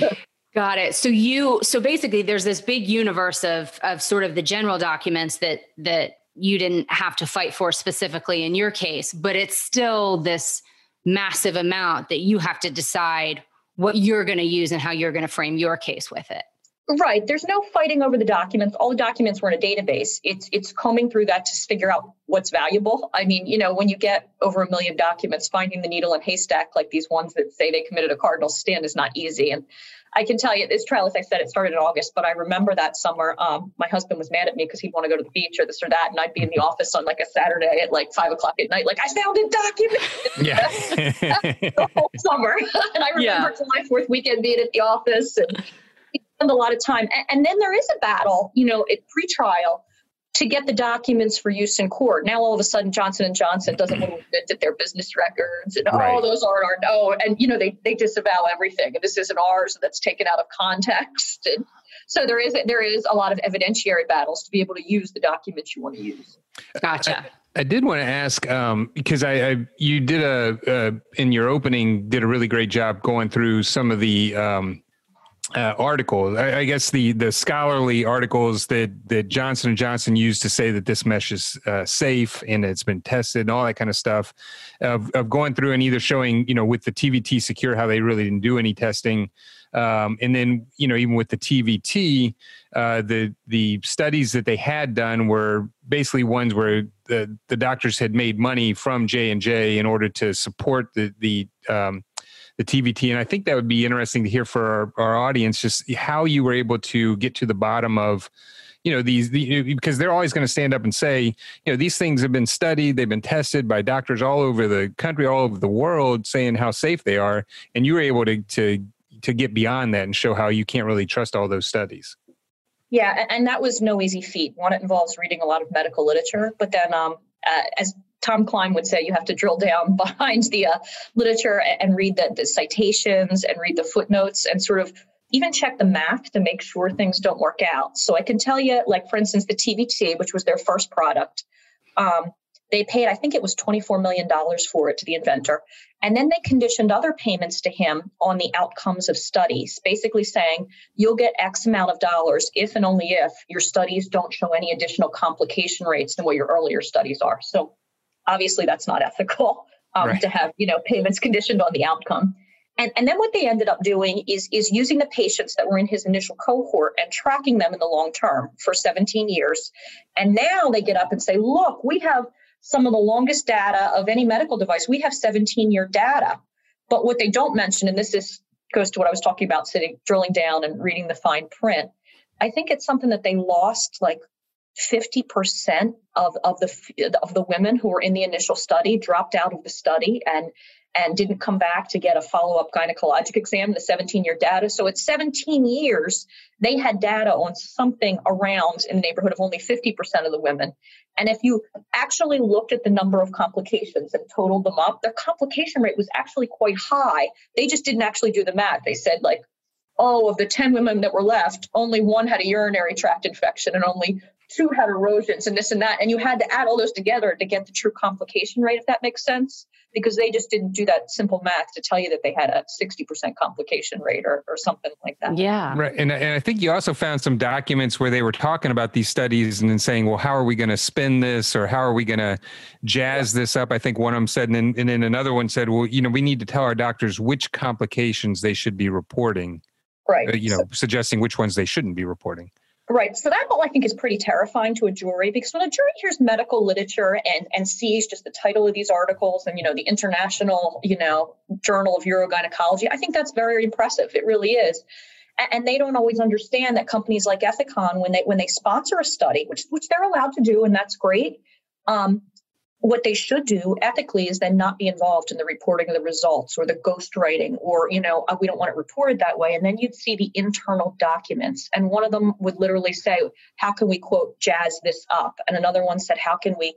know. [laughs] Got it. So you so basically there's this big universe of of sort of the general documents that that you didn't have to fight for specifically in your case, but it's still this massive amount that you have to decide what you're going to use and how you're going to frame your case with it. Right. There's no fighting over the documents. All the documents were in a database. It's it's combing through that to figure out what's valuable. I mean, you know, when you get over a million documents, finding the needle in haystack like these ones that say they committed a cardinal sin is not easy. And I can tell you this trial, as I said, it started in August, but I remember that summer, um, my husband was mad at me because he'd want to go to the beach or this or that. And I'd be in the office on like a Saturday at like five o'clock at night, like, I found a document. Yeah. [laughs] the whole summer. [laughs] and I remember yeah. July 4th weekend being at the office and spend a lot of time. And, and, then there is a battle, you know, at pretrial to get the documents for use in court. Now all of a sudden Johnson and Johnson doesn't want to admit that their business records and right. oh those aren't our no and you know they they disavow everything and this isn't ours and that's taken out of context and so there is there is a lot of evidentiary battles to be able to use the documents you want to use. Gotcha. I, I did want to ask um, because I, I, you did a uh, in your opening did a really great job going through some of the um, uh, articles. I, I, guess the the scholarly articles that that Johnson and Johnson used to say that this mesh is uh, safe and it's been tested and all that kind of stuff. Of, of going through and either showing you know with the TVT Secur how they really didn't do any testing, um, and then you know even with the TVT, uh, the the studies that they had done were basically ones where the the doctors had made money from J and J in order to support the the um, the TVT. And I think that would be interesting to hear for our, our audience just how you were able to get to the bottom of you know these the, because they're always going to stand up and say you know these things have been studied they've been tested by doctors all over the country all over the world saying how safe they are and you were able to to to get beyond that and show how you can't really trust all those studies yeah and that was no easy feat one it involves reading a lot of medical literature but then um, uh, as Tom Kline would say you have to drill down [laughs] behind the uh, literature and read the, the citations and read the footnotes and sort of even check the math to make sure things don't work out. So I can tell you, like for instance, the TVT, which was their first product, um, they paid, I think it was $24 million for it to the inventor. And then they conditioned other payments to him on the outcomes of studies, basically saying you'll get X amount of dollars if and only if your studies don't show any additional complication rates than what your earlier studies are. So obviously that's not ethical um, right. to have you know payments conditioned on the outcome. And, and then what they ended up doing is is using the patients that were in his initial cohort and tracking them in the long term for 17 years. And now they get up and say look we have some of the longest data of any medical device. We have 17 year data. But what they don't mention and this is goes to what i was talking about sitting drilling down and reading the fine print i think it's something that they lost like 50% of, of the of the women who were in the initial study dropped out of the study and and didn't come back to get a follow-up gynecologic exam the 17 year data. So at 17 years they had data on something around in the neighborhood of only 50% of the women. And if you actually looked at the number of complications and totaled them up their complication rate was actually quite high. They just didn't actually do the math. They said like oh, of the 10 women that were left, only one had a urinary tract infection and only two had erosions and this and that. And you had to add all those together to get the true complication rate, if that makes sense, because they just didn't do that simple math to tell you that they had a 60% complication rate or, or something like that. Yeah. Right. And, and I think you also found some documents where they were talking about these studies and then saying, well, how are we going to spin this or how are we going to jazz this up? I think one of them said, and then, and then another one said, well, you know, we need to tell our doctors which complications they should be reporting. Right. Uh, you know, so, suggesting which ones they shouldn't be reporting. Right. So that all I think is pretty terrifying to a jury because when a jury hears medical literature and, and sees just the title of these articles and, you know, the International, you know, Journal of Urogynecology, I think that's very impressive. It really is. And, and they don't always understand that companies like Ethicon, when they when they sponsor a study, which which they're allowed to do, and that's great, um, what they should do ethically is then not be involved in the reporting of the results or the ghostwriting or you know uh, we don't want it reported that way. And then you'd see the internal documents and one of them would literally say how can we quote jazz this up? And another one said how can we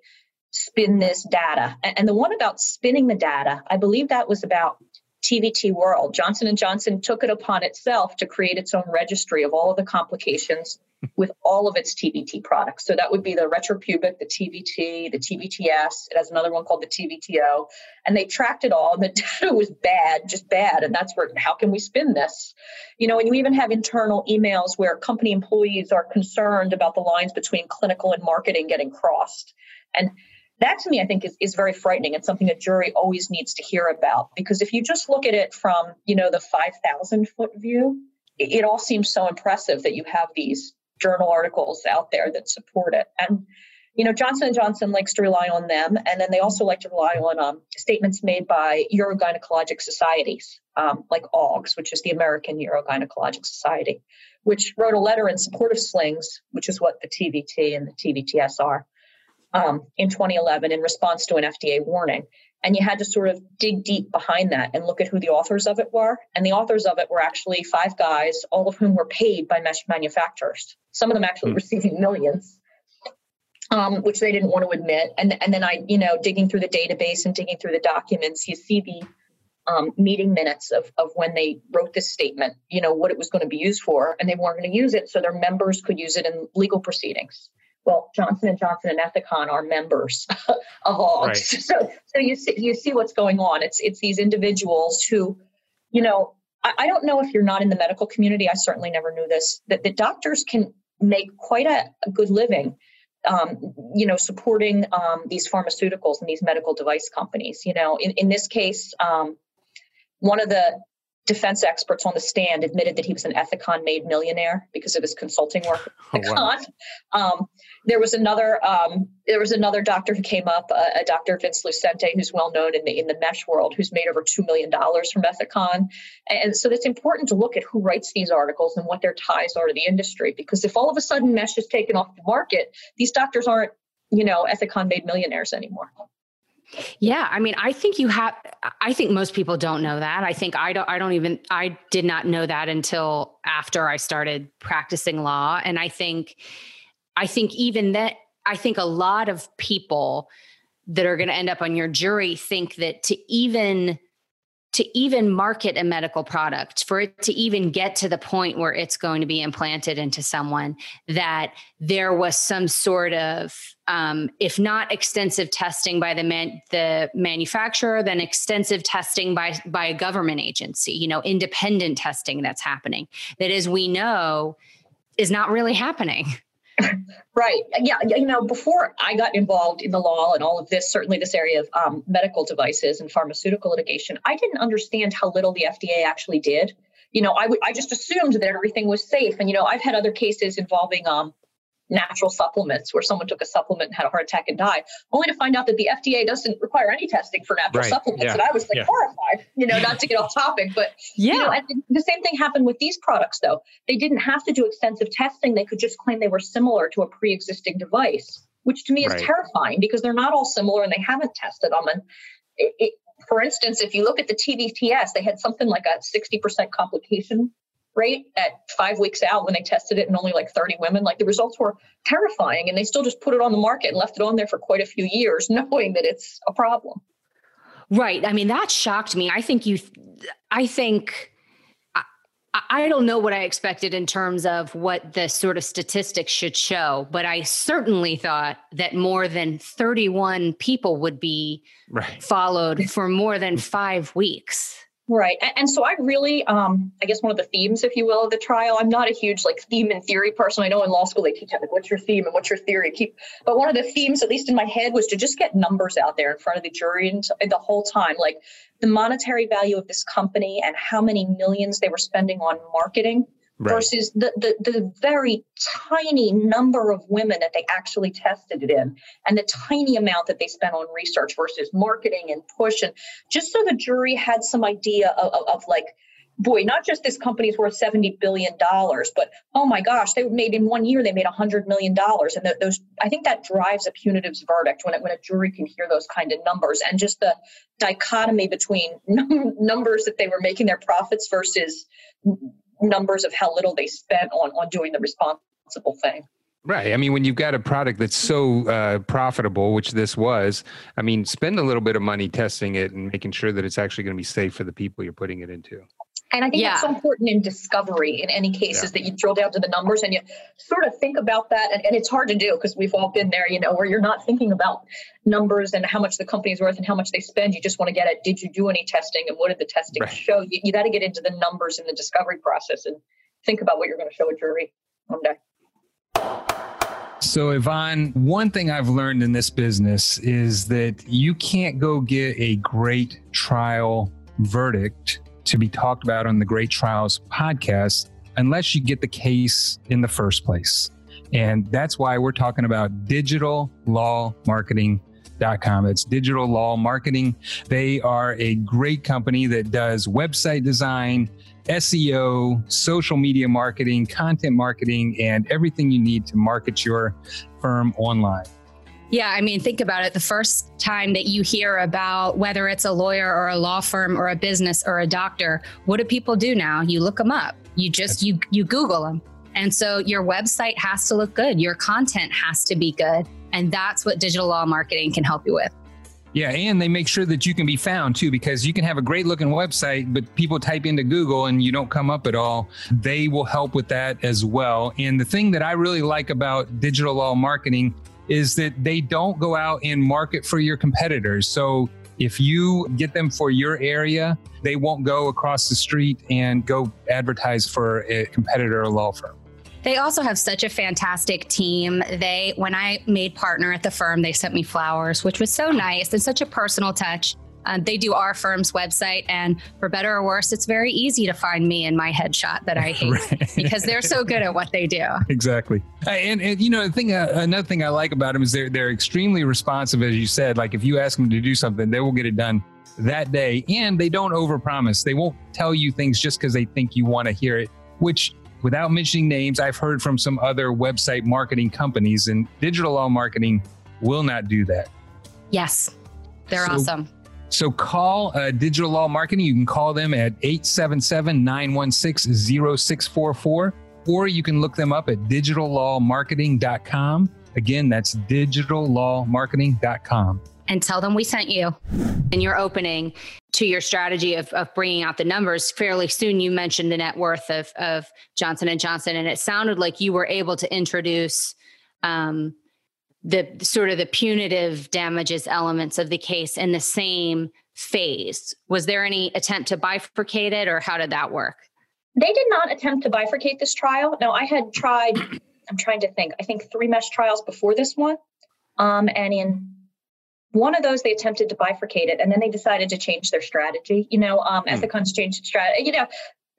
spin this data? And the one about spinning the data i believe that was about TVT World. Johnson & Johnson took it upon itself to create its own registry of all of the complications with all of its TVT products. So that would be the retropubic, the TVT, the TVTS. It has another one called the TVTO. And they tracked it all, and the [laughs] data was bad, just bad. And that's where, how can we spin this? You know, and you even have internal emails where company employees are concerned about the lines between clinical and marketing getting crossed. And that to me i think is, is very frightening and something a jury always needs to hear about because if you just look at it from you know the 5000 foot view it, it all seems so impressive that you have these journal articles out there that support it. And you know, Johnson & Johnson likes to rely on them, and then they also like to rely on um, statements made by urogynecologic societies, um, like AUGS, which is the American Urogynecologic Society, which wrote a letter in support of slings, which is what the TVT and the TVTS are, um, in 2011 in response to an FDA warning. And you had to sort of dig deep behind that and look at who the authors of it were. And the authors of it were actually five guys, all of whom were paid by mesh manufacturers, some of them actually mm. receiving millions. um, which they didn't want to admit. And, and then I, you know, digging through the database and digging through the documents, you see the um, meeting minutes of, of when they wrote this statement, you know, what it was going to be used for, and they weren't going to use it so their members could use it in legal proceedings. Well, Johnson and Johnson and Ethicon are members [laughs] of all. Right. [laughs] So, so you see, you see what's going on. It's it's these individuals who, you know, I, I don't know if you're not in the medical community. I certainly never knew this. That the doctors can make quite a, a good living um, you know, supporting um, these pharmaceuticals and these medical device companies. You know, in, in this case, um, one of the defense experts on the stand admitted that he was an Ethicon made millionaire because of his consulting work. [laughs] Oh, wow. um, there was another um, there was another doctor who came up, uh, a Dr. Vince Lucente, who's well known in the in the mesh world, who's made over two million dollars from Ethicon. And so it's important to look at who writes these articles and what their ties are to the industry, because if all of a sudden mesh is taken off the market, these doctors aren't you know Ethicon made millionaires anymore. Yeah, I mean, I think you have I think most people don't know that. I think I don't I don't even I did not know that until after I started practicing law and I think I think even that I think a lot of people that are going to end up on your jury think that to even to even market a medical product, for it to even get to the point where it's going to be implanted into someone, that there was some sort of, um, if not extensive testing by the man, the manufacturer, then extensive testing by by a government agency. You know, independent testing that's happening. That, as we know, is not really happening. Right. Yeah. You know, before I got involved in the law and all of this, certainly this area of um, medical devices and pharmaceutical litigation, I didn't understand how little the FDA actually did. You know, I, w- I just assumed that everything was safe. And, you know, I've had other cases involving um, natural supplements where someone took a supplement and had a heart attack and died, only to find out that the FDA doesn't require any testing for natural right. supplements. Yeah. And I was like yeah. horrified, you know, not to get off topic, but yeah. You know, the same thing happened with these products though. They didn't have to do extensive testing. They could just claim they were similar to a pre-existing device, which to me is right. terrifying because they're not all similar and they haven't tested them. And it, it, for instance, if you look at the TVTS, they had something like a 60% complication rate at five weeks out when they tested it in only like 30 women. Like the results were terrifying, and they still just put it on the market and left it on there for quite a few years, [laughs] knowing that it's a problem. Right. I mean, that shocked me. I think you, I think. I don't know what I expected in terms of what the sort of statistics should show, but I certainly thought that more than 31 people would be right. followed for more than five weeks. Right. And, so I really, um, I guess one of the themes, if you will, of the trial, I'm not a huge like theme and theory person. I know in law school they teach like, what's your theme and what's your theory? Keep, but one of the themes, at least in my head, was to just get numbers out there in front of the jury and the whole time, like the monetary value of this company and how many millions they were spending on marketing right. versus the, the, the very tiny number of women that they actually tested it in and the tiny amount that they spent on research versus marketing and push and just so the jury had some idea of, of, of like boy, not just this company's worth $70 billion, but oh my gosh, they made in one year, they made $100 million. And those, I think that drives a punitive verdict when, it, when a jury can hear those kind of numbers and just the dichotomy between [laughs] numbers that they were making their profits versus numbers of how little they spent on on doing the responsible thing. Right. I mean, when you've got a product that's so uh, profitable, which this was, I mean, spend a little bit of money testing it and making sure that it's actually going to be safe for the people you're putting it into. And I think yeah. that's so important in discovery in any cases yeah. that you drill down to the numbers and you sort of think about that. And, and it's hard to do because we've all been there, you know, where you're not thinking about numbers and how much the company is worth and how much they spend. You just want to get at did you do any testing and what did the testing right. show? You, you got to get into the numbers in the discovery process and think about what you're going to show a jury one day. So, Yvonne, one thing I've learned in this business is that you can't go get a great trial verdict to be talked about on the Great Trials podcast unless you get the case in the first place. And that's why we're talking about digital law marketing.com. It's digital law marketing. They are a great company that does website design, SEO, social media marketing, content marketing, and everything you need to market your firm online. Yeah, I mean, think about it. The first time that you hear about whether it's a lawyer or a law firm or a business or a doctor, what do people do now? You look them up. You just you you Google them. And so your website has to look good, your content has to be good. And that's what digital law marketing can help you with. Yeah, and they make sure that you can be found too, because you can have a great looking website, but people type into Google and you don't come up at all. They will help with that as well. And the thing that I really like about digital law marketing is that they don't go out and market for your competitors. So if you get them for your area, they won't go across the street and go advertise for a competitor or law firm. They also have such a fantastic team. They, when I made partner at the firm, they sent me flowers, which was so nice and such a personal touch. Um, they do our firm's website, and for better or worse, it's very easy to find me in my headshot that I [laughs] hate right. because they're so good at what they do. [laughs] Exactly, uh, and, and you know the thing, uh, another thing I like about them is they're they're extremely responsive, as you said. Like if you ask them to do something, they will get it done that day, and they don't overpromise. They won't tell you things just because they think you want to hear it, which without mentioning names, I've heard from some other website marketing companies, and digital law marketing will not do that. Yes, they're so, awesome. So call uh, Digital Law Marketing. You can call them at 877 916 0644, or you can look them up at digitallawmarketing.com. Again, that's digitallawmarketing.com and tell them we sent you. And you're opening to your strategy of, of bringing out the numbers fairly soon. You mentioned the net worth of, of Johnson and Johnson, and it sounded like you were able to introduce um, the sort of the punitive damages elements of the case in the same phase. Was there any attempt to bifurcate it, or how did that work? They did not attempt to bifurcate this trial. No, I had tried. I'm trying to think. I think three mesh trials before this one, um, and in one of those they attempted to bifurcate it and then they decided to change their strategy you know um, mm. Ethicon's changed strategy you know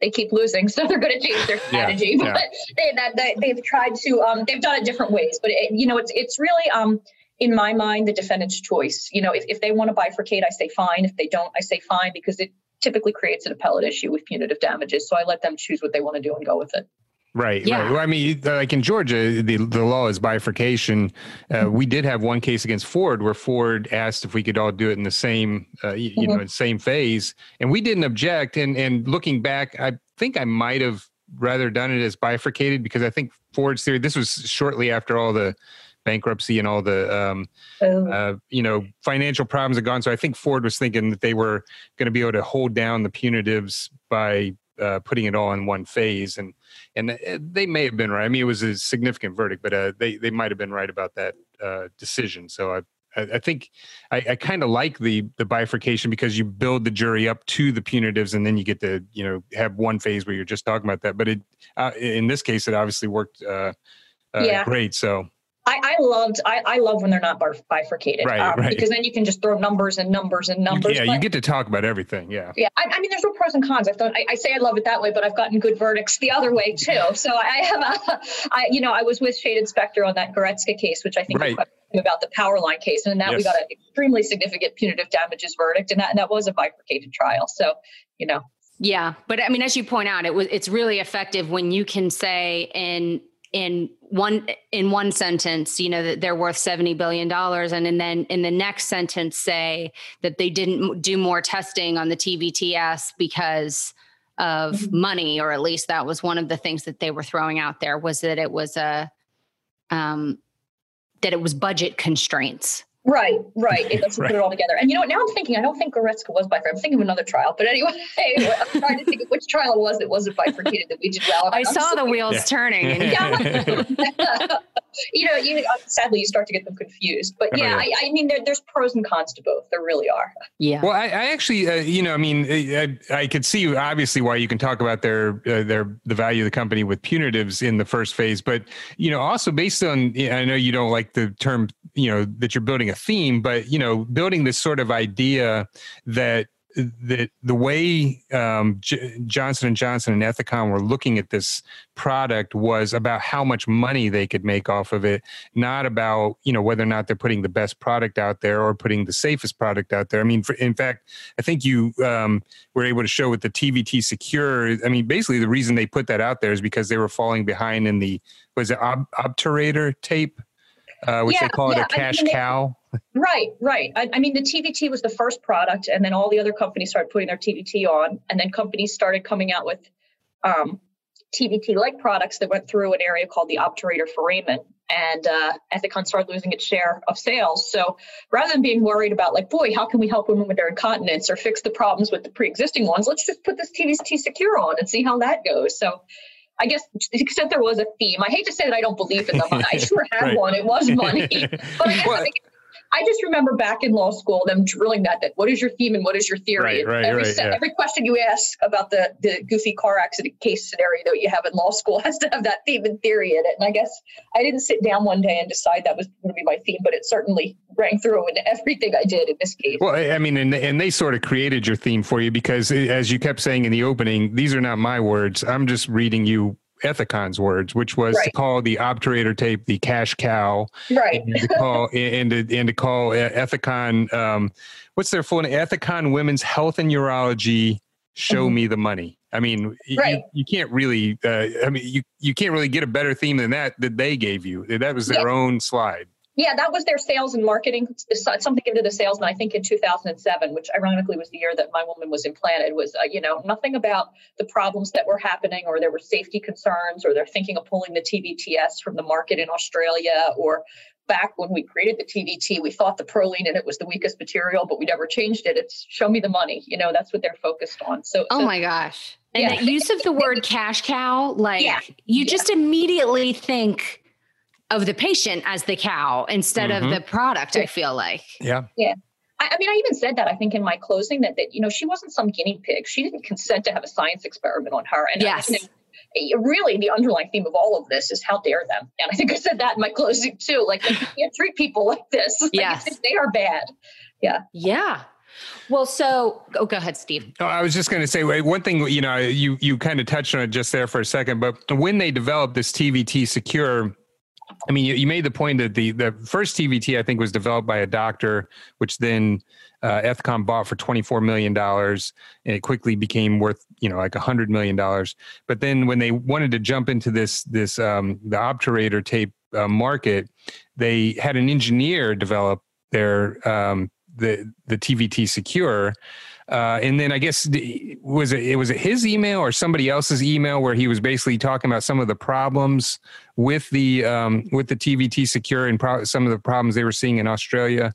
they keep losing [laughs] so they're going to change their strategy yeah, yeah. but they, that, they, they've tried to um, they've done it different ways but it, you know it's it's really um, in my mind the defendant's choice. You know if, if they want to bifurcate i say fine. If they don't i say fine because it typically creates an appellate issue with punitive damages so i let them choose what they want to do and go with it Right. Yeah. Right. Well, I mean, like in Georgia, the, the law is bifurcation. Uh, mm-hmm. we did have one case against Ford where Ford asked if we could all do it in the same, uh, you, mm-hmm. know, same phase, and we didn't object. And and looking back, I think I might have rather done it as bifurcated because I think Ford's theory. This was shortly after all the bankruptcy and all the um, oh. uh, you know financial problems had gone. So I think Ford was thinking that they were going to be able to hold down the punitives by uh, putting it all in one phase, and and uh, they may have been right. I mean, it was a significant verdict, but uh, they they might have been right about that uh, decision. So I. I think I, I kind of like the the bifurcation because you build the jury up to the punitives, and then you get to you know have one phase where you're just talking about that. But it uh, in this case, it obviously worked yeah. great. So I, I loved I, I love when they're not bifurcated right, um, right. because then you can just throw numbers and numbers and numbers. Yeah, but, you get to talk about everything. Yeah. Yeah, I, I mean, there's no pros and cons. I've done. I, I, say I love it that way, but I've gotten good verdicts the other way too. [laughs] So I have a, I you know I was with Shanin Specter on that Goretzka case, which I think right. about the power line case, and that yes. we got an extremely significant punitive damages verdict, and that and that was a bifurcated trial. So you know. Yeah, but I mean, as you point out, it was it's really effective when you can say in in one in one sentence you know that they're worth 70 billion dollars and, and then in the next sentence say that they didn't do more testing on the TVTS because of mm-hmm. money or at least that was one of the things that they were throwing out there was that it was a um that it was budget constraints Right, right. It [laughs] doesn't right. put it all together. And you know what? Now I'm thinking, I don't think Goretzka was bifurcated. I'm thinking of another trial. But anyway, [laughs] I'm trying to think of which trial it was that wasn't bifurcated that we did well. I saw the wheels yeah. turning. And yeah. [laughs] you know, you, uh, sadly, you start to get them confused. But yeah, oh, yeah. I, I, mean, there, there's pros and cons to both. There really are. Yeah. Well, I, I actually, uh, you know, I mean, I, I, could see obviously why you can talk about their uh, their the value of the company with punitives in the first phase, but you know, also based on, I know you don't like the term, you know, that you're building a theme, but you know, building this sort of idea that that the way um, J- Johnson and Johnson and Ethicon were looking at this product was about how much money they could make off of it, not about you know whether or not they're putting the best product out there or putting the safest product out there. I mean, for, in fact, I think you um, were able to show with the TVT Secur. I mean, basically the reason they put that out there is because they were falling behind in the was it ob- obturator tape, uh, which yeah, they call yeah, it a cash I mean, cow. [laughs] Right, right. I, I, mean, the TVT was the first product, and then all the other companies started putting their TVT on, and then companies started coming out with um, TVT like products that went through an area called the obturator foramen. And uh, Ethicon started losing its share of sales. So rather than being worried about, like, boy, how can we help women with their incontinence or fix the problems with the pre existing ones, let's just put this TVT Secur on and see how that goes. So I guess to the extent there was a theme, I hate to say that I don't believe in them. I [laughs] sure have right. one. It was money. [laughs] But I guess well, I just remember back in law school them drilling that that what is your theme and what is your theory? Right, right, every, right, yeah. every question you ask about the the goofy car accident case scenario that you have in law school [laughs] has to have that theme and theory in it. And I guess I didn't sit down one day and decide that was going to be my theme, but it certainly rang through in everything I did in this case. Well, I mean, and and they sort of created your theme for you because, eh, as you kept saying in the opening, these are not my words. I'm just reading you Ethicon's words, which was right. to call the obturator tape the cash cow, right? And to call [laughs] and to, and to call Ethicon, um, what's their full name? Ethicon Women's Health and Urology. Show mm-hmm. me the money. I mean, right. you, you can't really. Uh, I mean, you you can't really get a better theme than that that they gave you. That was their yeah. own slide. Yeah, that was their sales and marketing. Something into to the salesman, I think, in 2007, which ironically was the year that my woman was implanted. Was uh, you know nothing about the problems that were happening, or there were safety concerns, or they're thinking of pulling the TVTS from the market in Australia, or back when we created the TVT, we thought the Prolene in it was the weakest material, but we never changed it. It's show me the money. You know, that's what they're focused on. So, oh so, my gosh, and yeah. the use of the [laughs] word cash cow, like yeah. you just immediately think of the patient as the cow instead mm-hmm. of the product i feel like yeah yeah I, I, mean i even said that i think in my closing that that you know she wasn't some guinea pig she didn't consent to have a science experiment on her and yes. I, really the underlying theme of all of this is how dare them and i think i said that in my closing too like you [laughs] can't treat people like this [laughs] like, yes. they are bad yeah yeah well, so oh, go ahead, Steve. Oh, I was just going to say one thing. You know, you you kind of touched on it just there for a second, but when they developed this TVT Secur, I mean, you, you, made the point that the the first TVT I think was developed by a doctor, which then uh, Ethicon bought for twenty four million dollars, and it quickly became worth you know like a hundred million dollars. But then when they wanted to jump into this this um, the obturator tape uh, market, they had an engineer develop their um, the the TVT Secur uh, and then I guess was it, it was it his email or somebody else's email where he was basically talking about some of the problems with the um, with the TVT secur and pro- some of the problems they were seeing in Australia.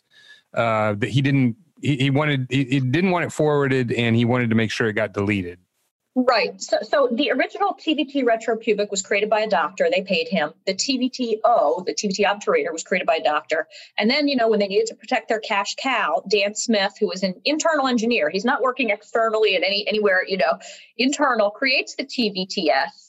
Uh, that he didn't he, he wanted he, he didn't want it forwarded and he wanted to make sure it got deleted. Right. So, so the original TVT retropubic was created by a doctor. They paid him. The TVT-O, the TVT obturator, was created by a doctor. And then, you know, when they needed to protect their cash cow, Dan Smith, who was an internal engineer, he's not working externally at any anywhere, you know, internal, creates the TVTS.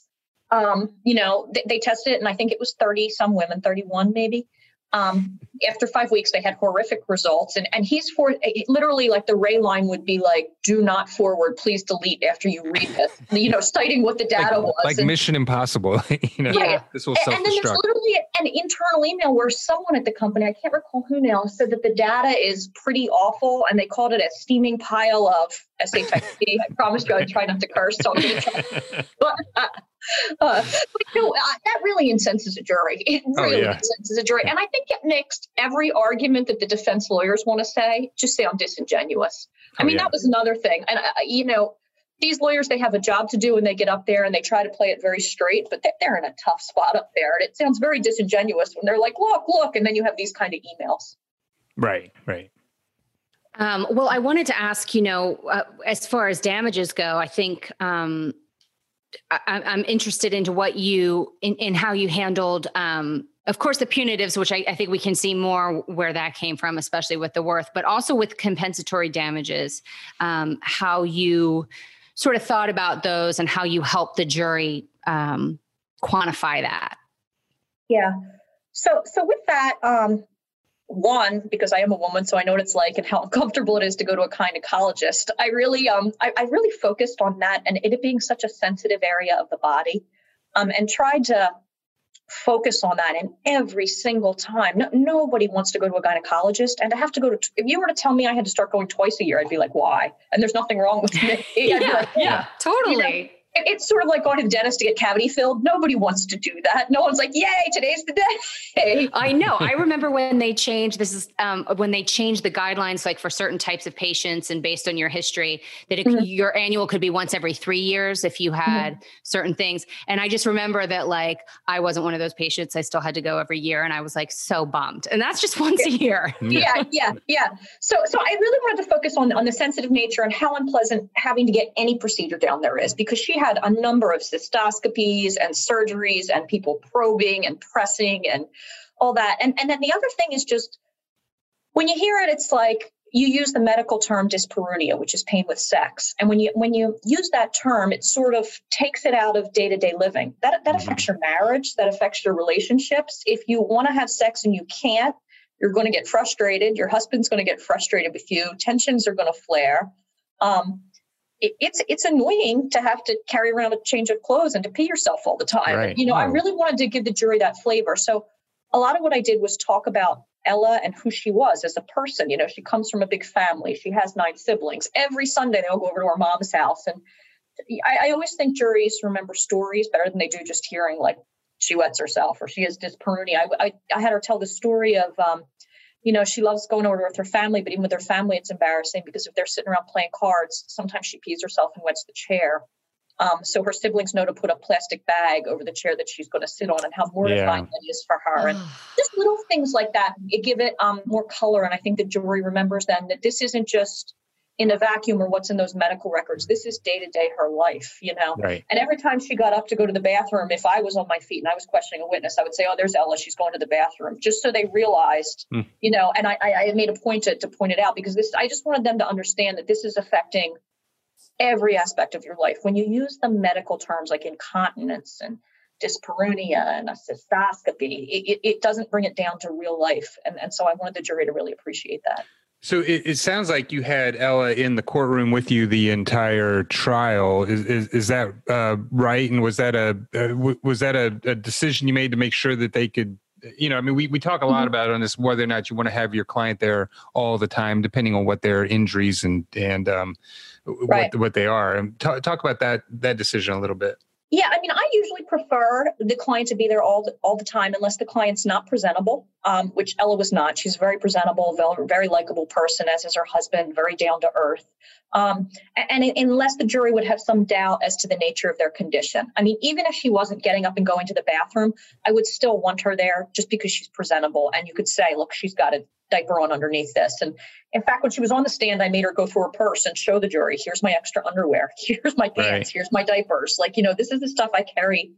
Um, you know, they, they tested it, and I think it was 30 some women, 31 maybe. Um, after five weeks, they had horrific results. And, and he's for literally like the Ray line would be like, do not forward, please delete after you read this, [laughs] you know, citing what the data like, was. Like and, Mission Impossible. [laughs] you know, yeah. this will self And then there's literally an internal email where someone at the company, I can't recall who now, said that the data is pretty awful. And they called it a steaming pile of SHIT. I promised you I'd try not to curse. So I'm going to try. [laughs] But, uh, uh, but no, uh, that really incenses a jury. It oh, really oh, yeah. incenses a jury. And I think it makes every argument that the defense lawyers want to say just sound disingenuous. I oh, mean, yeah. that was another thing. And, uh, you know, these lawyers, they have a job to do and they get up there and they try to play it very straight, but they're in a tough spot up there. And it sounds very disingenuous when they're like, look, look. And then you have these kind of emails. Right, right. Um, well, I wanted to ask, you know, uh, as far as damages go, I think um, I, am interested into what you in, in how you handled um, of course the punitives which I, I, think we can see more where that came from especially with the worth but also with compensatory damages um, how you sort of thought about those and how you helped the jury um, quantify that. Yeah. So so with that um, one because i am a woman so i know what it's like and how [laughs] uncomfortable it is to go to a gynecologist i really um i, I really focused on that and it being such a sensitive area of the body um and tried to focus on that and every single time. No, nobody wants to go to a gynecologist and i have to go to if you were to tell me i had to start going twice a year i'd be like why? And there's nothing wrong with me. [laughs] Yeah, like, yeah, yeah, totally. you know? It's sort of like going to the dentist to get cavity filled. Nobody wants to do that. No one's like, "Yay, today's the day." I know. I remember when they changed. This is um, when they changed the guidelines, like for certain types of patients, and based on your history, that it, mm-hmm. your annual could be once every three years if you had mm-hmm. certain things. And I just remember that, like, I wasn't one of those patients. I still had to go every year, and I was like so bummed. And that's just [laughs] once a year. Yeah, yeah, yeah. So, so I really wanted to focus on on the sensitive nature and how unpleasant having to get any procedure down there is, because she had a number of cystoscopies and surgeries and people probing and pressing and all that. And, and then the other thing is just when you hear it, it's like you use the medical term dyspareunia, which is pain with sex. And when you when you use that term, it sort of takes it out of day-to-day living. That that mm-hmm. affects your marriage, that affects your relationships. If you want to have sex and you can't, you're going to get frustrated. Your husband's going to get frustrated with you. Tensions are going to flare. Um, it's it's annoying to have to carry around a change of clothes and to pee yourself all the time. Right. You know, oh. I really wanted to give the jury that flavor. So a lot of what I did was talk about Ella and who she was as a person. You know, she comes from a big family. She has nine siblings. Every Sunday they'll go over to her mom's house. And I, I always think juries remember stories better than they do just hearing like she wets herself or she has dyspareunia. I, I, I had her tell the story of um, you know, she loves going over with her family, but even with her family, it's embarrassing because if they're sitting around playing cards, sometimes she pees herself and wets the chair. Um, so her siblings know to put a plastic bag over the chair that she's going to sit on, and how mortifying yeah. that is for her. And just little things like that give it um, more color. And I think the jury remembers then that this isn't just in a vacuum or what's in those medical records. This is day to day her life, you know. Right. And every time she got up to go to the bathroom, if I was on my feet and I was questioning a witness, I would say, "Oh, there's Ella. She's going to the bathroom," just so they realized, mm. you know. And I, I made a point to, to point it out because this. I just wanted them to understand that this is affecting every aspect of your life. When you use the medical terms like incontinence and dyspareunia and a cystoscopy, it, it, it doesn't bring it down to real life. And, and so I wanted the jury to really appreciate that. So it, it, sounds like you had Ella in the courtroom with you the entire trial. Is is, is that uh, right? And was that a uh, was that a, a, decision you made to make sure that they could? You know, I mean, we, we talk a lot mm-hmm. about on this whether or not you want to have your client there all the time, depending on what their injuries and and um, right. what what they are. And talk, talk about that that decision a little bit. Yeah, I mean, I usually prefer the client to be there all the, all the time, unless the client's not presentable, um, which Ella was not. She's a very presentable, very, very likable person, as is her husband, very down to earth. Um, and, and, unless the jury would have some doubt as to the nature of their condition. I mean, even if she wasn't getting up and going to the bathroom, I would still want her there just because she's presentable. And you could say, look, she's got a diaper on underneath this. And in fact, when she was on the stand, I made her go through her purse and show the jury, here's my extra underwear, [laughs] here's my pants, right. here's my diapers. Like, you know, this is the stuff I carry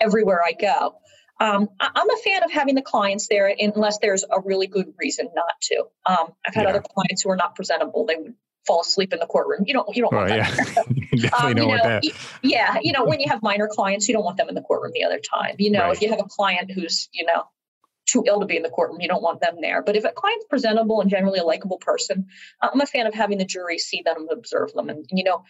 everywhere I go. Um, I'm a fan of having the clients there unless there's a really good reason not to. Um, I've had yeah. other clients who are not presentable. They would fall asleep in the courtroom. You don't you don't want that. Yeah. [laughs] [laughs] definitely um, don't want know, that. Yeah, you know, when you have minor clients, you don't want them in the courtroom the other time. You know, right. if you have a client who's, you know, too ill to be in the courtroom. You don't want them there. But if a client's presentable and generally a likable person, I'm a fan of having the jury see them observe them, and you know,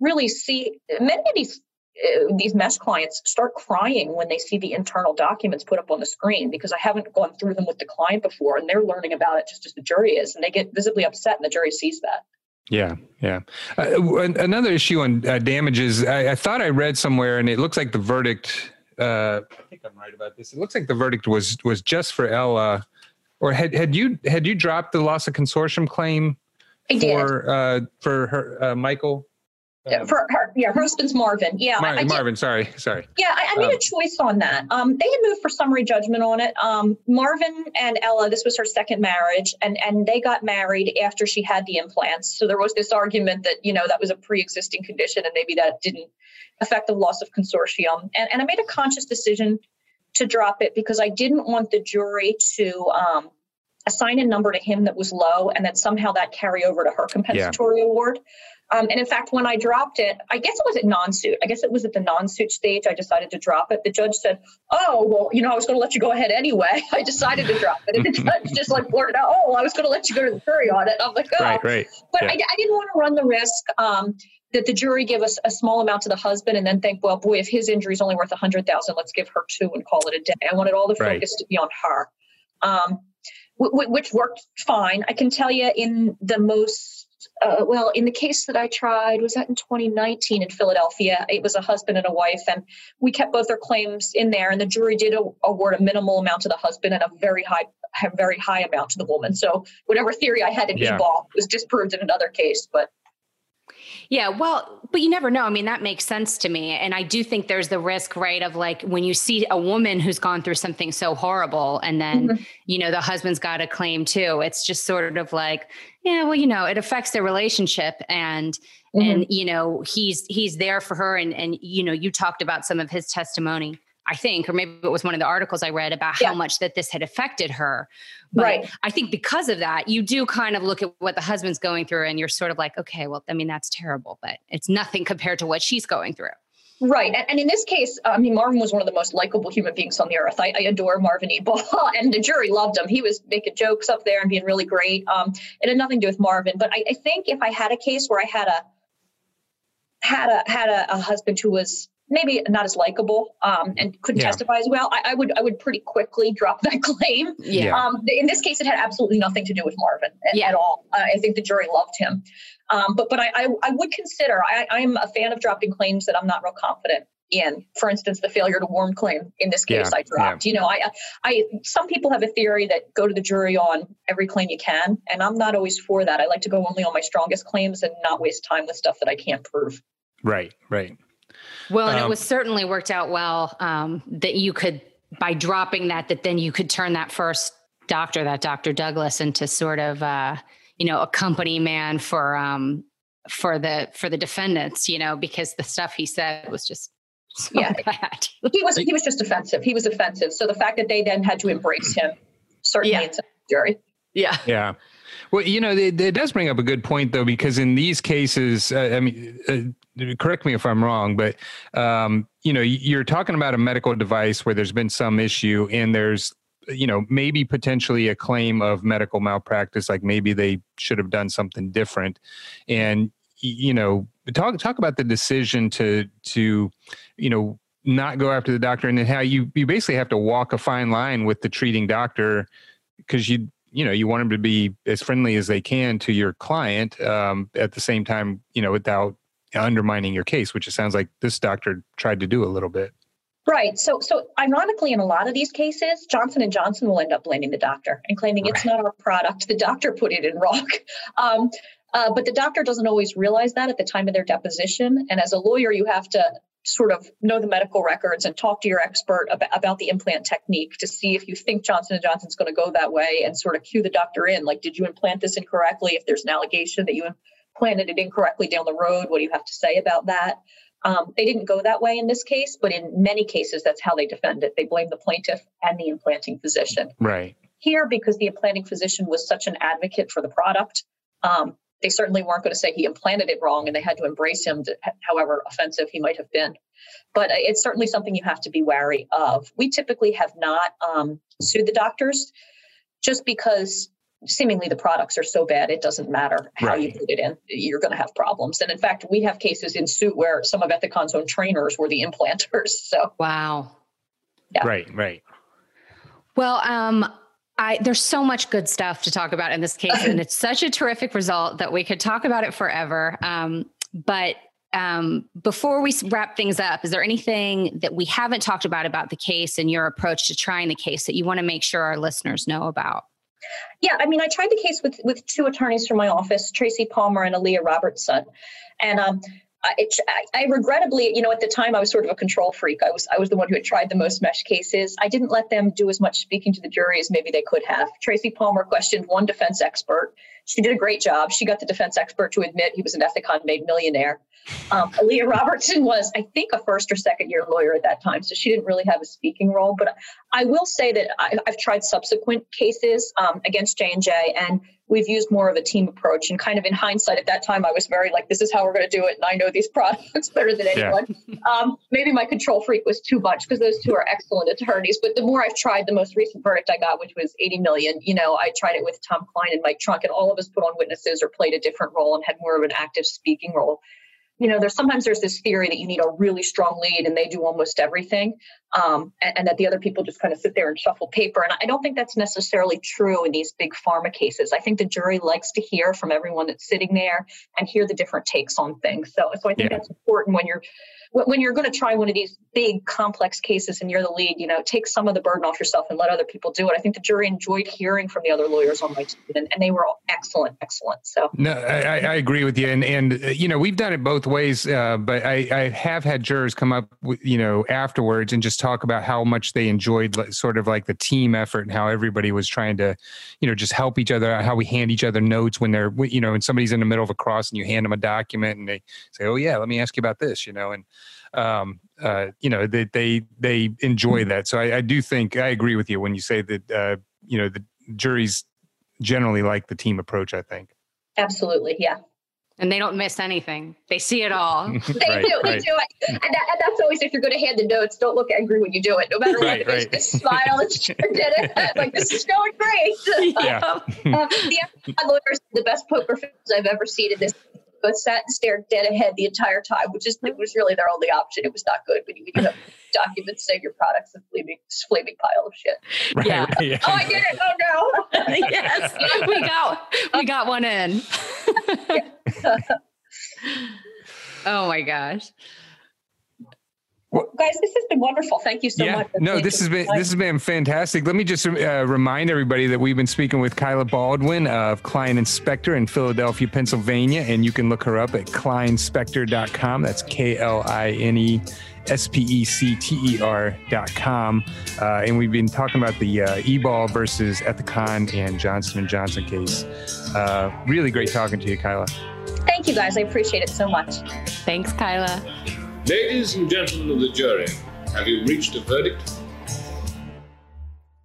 really see many of these. Uh, these mesh clients start crying when they see the internal documents put up on the screen because I haven't gone through them with the client before and they're learning about it just as the jury is and they get visibly upset and the jury sees that. Yeah, yeah. Uh, another issue on uh, damages, I, I, thought I read somewhere, and it looks like the verdict uh, I think I'm right about this. It looks like the verdict was was just for Ella, or had had you had you dropped the loss of consortium claim I for did. uh, for her uh, Michael? Um, for her, yeah, her husband's Marvin. Yeah, Mar- I, I Marvin. Sorry, sorry. Yeah, I, I made um, a choice on that. Um, they had moved for summary judgment on it. Um, Marvin and Ella, this was her second marriage, and and they got married after she had the implants. So there was this argument that you know that was a pre-existing condition, and maybe that didn't affect the loss of consortium. And, and I made a conscious decision to drop it because I didn't want the jury to um, assign a number to him that was low and then somehow that carry over to her compensatory yeah. award. Um, and in fact, when I dropped it, I guess it was at non-suit. I guess it was at the non-suit stage. I decided to drop it. The judge said, "Oh, well, you know, I was going to let you go ahead anyway. [laughs] I decided to drop it." And the judge [laughs] just like blurted out, "Oh, I was going to let you go to the jury on it." I'm like, "Oh," right, right. But yeah. I, I, didn't want to run the risk. Um, that the jury give us a small amount to the husband and then think, well, boy, if his injury is only worth a hundred thousand, let's give her two and call it a day. I wanted all the focus right. to be on her, um, w- w- which worked fine. I can tell you in the most uh, well, in the case that I tried, was that in 2019 in Philadelphia? It was a husband and a wife, and we kept both their claims in there, and the jury did award a minimal amount to the husband and a very high, very high amount to the woman. So whatever theory I had in yeah. Ebaugh was disproved in another case, but yeah, well, but you never know. I mean, that makes sense to me. And I do think there's the risk, right, of like when you see a woman who's gone through something so horrible and then, mm-hmm. you know, the husband's got a claim too. It's just sort of like, yeah, well, you know, it affects their relationship and mm-hmm. and you know, he's he's there for her and and you know, you talked about some of his testimony I think, or maybe it was one of the articles I read about yeah. how much that this had affected her. But right. I think because of that, you do kind of look at what the husband's going through and you're sort of like, okay, well, I mean, that's terrible, but it's nothing compared to what she's going through. Right. And, and in this case, I mean, Marvin was one of the most likable human beings on the earth. I, I adore Marvin Ebaugh, [laughs] and the jury loved him. He was making jokes up there and being really great. Um, it had nothing to do with Marvin. But I, I think if I had a case where I had a had a had a, a husband who was maybe not as likable um, and couldn't yeah. testify as well, I, I, would I would pretty quickly [laughs] drop that claim. Yeah. Um, in this case, it had absolutely nothing to do with Marvin at, yeah. at all. Uh, I think the jury loved him, um, but but I, I, I would consider I I'm a fan of dropping claims that I'm not real confident in. For instance, the failure to warn claim in this case yeah. I dropped. You know, I I some people have a theory that go to the jury on every claim you can, and I'm not always for that. I like to go only on my strongest claims and not waste time with stuff that I can't prove. Right. Right. Well, and um, it was certainly worked out well um, that you could, by dropping that, that then you could turn that first doctor, that Dr. Douglas, into sort of, uh, you know, a company man for um, for the for the defendants, you know, because the stuff he said was just so yeah. bad. he was he was just [laughs] offensive. He was offensive. So the fact that they then had to embrace him certainly yeah. jury. Yeah. Yeah. Well, you know, it, it, does bring up a good point, though, because in these cases, uh, I mean, uh, correct me if I'm wrong, but um, you know, you're talking about a medical device where there's been some issue, and there's, you know, maybe potentially a claim of medical malpractice, like maybe they should have done something different, and you know, talk talk about the decision to to, you know, not go after the doctor, and then how you you basically have to walk a fine line with the treating doctor because you you know you want them to be as friendly as they can to your client um, at the same time you know without undermining your case which it sounds like this doctor tried to do a little bit. Right. So so ironically in a lot of these cases johnson and johnson will end up blaming the doctor and claiming right. it's not our product. The doctor put it in rock [laughs] um, uh, but the doctor doesn't always realize that at the time of their deposition. And as a lawyer you have to sort of know the medical records and talk to your expert about, about the implant technique to see if you think Johnson & Johnson's going to go that way and sort of cue the doctor in like did you implant this incorrectly? If there's an allegation that you implanted it incorrectly down the road what do you have to say about that? Um, they didn't go that way in this case but in many cases that's how they defend it. They blame the plaintiff and the implanting physician. Right. Here because the implanting physician was such an advocate for the product um, they certainly weren't going to say he implanted it wrong and they had to embrace him, to, however offensive he might have been. But it's certainly something you have to be wary of. We typically have not um, sued the doctors just because seemingly the products are so bad it doesn't matter how right. you put it in you're going to have problems and in fact we have cases in suit where some of ethicon's own trainers were the implanters [laughs] so wow yeah. right right well um I, there's so much good stuff to talk about in this case, and it's such a terrific result that we could talk about it forever. Um, but um, before we wrap things up, is there anything that we haven't talked about about the case and your approach to trying the case that you want to make sure our listeners know about? Yeah, I mean, I tried the case with with two attorneys from my office, Tracy Palmer and Aaliyah Robertson, and um, it, I, I, regrettably, you know, at the time I was sort of a control freak. I was I was the one who had tried the most mesh cases. I didn't let them do as much speaking to the jury as maybe they could have. Tracy Palmer questioned one defense expert. She did a great job. She got the defense expert to admit he was an Ethicon made millionaire. Um, Aaliyah Robertson was, I think, a first or second year lawyer at that time, so she didn't really have a speaking role. But I will say that I, have tried subsequent cases um, against J and J, and we've used more of a team approach. And kind of in hindsight, at that time, I was very like, this is how we're going to do it. And I know these [laughs] products better than anyone. Yeah. Um, maybe my control freak was too much because those two are excellent attorneys. But the more I've tried, the most recent verdict I got, which was 80 million, you know, I tried it with Tom Kline and Mike Trunk, and all of us put on witnesses or played a different role and had more of an active speaking role. You know there's sometimes there's this theory that you need a really strong lead and they do almost everything um, and, and, that the other people just kind of sit there and shuffle paper. And I don't think that's necessarily true in these big pharma cases. I think the jury likes to hear from everyone that's sitting there and hear the different takes on things. So, so I think yeah. that's important when you're when you're going to try one of these big complex cases and you're the lead, you know, take some of the burden off yourself and let other people do it. I think the jury enjoyed hearing from the other lawyers on my team, and, and they were all excellent, excellent. So no, I, I agree with you, and and uh, you know we've done it both ways, uh, but I, I have had jurors come up, with, you know, afterwards and just talk about how much they enjoyed sort of like the team effort and how everybody was trying to, you know, just help each other, how we hand each other notes when they're, you know, when somebody's in the middle of a cross and you hand them a document and they say, oh yeah, let me ask you about this, you know, and um, uh, you know, they they they enjoy that. So I, I, do think I agree with you when you say that uh, you know the juries generally like the team approach. I think absolutely, yeah. And they don't miss anything. They see it all. [laughs] they right, do. They right. do. And, that, and, that's always if you're going to hand the notes, don't look angry when you do it. No matter right, what, right. just smile and did it. [laughs] like this is going great. [laughs] Yeah. um, the lawyers, the best poker faces I've ever seen in this but sat and stared dead ahead the entire time, which is it was really their only option. It was not good when you, when you have documents saying your product's a flaming, flaming pile of shit. Right, yeah. Right, yeah. Oh, I did it. Oh no. [laughs] yes, we got we got one in. [laughs] oh my gosh. Well, guys, this has been wonderful. Thank you so yeah, much. No, this has been this has been fantastic. Let me just uh, remind everybody that we've been speaking with Kila Baldwin of Kline and Specter in Philadelphia, Pennsylvania, and you can look her up at klinespecter.com. That's K L I N E S P E C T E R dot com. Uh, and we've been talking about the uh, Ebaugh versus Ethicon and Johnson and Johnson case. Uh, really great talking to you, Kila. Thank you, guys. I appreciate it so much. Thanks, Kila. Ladies and gentlemen of the jury, have you reached a verdict?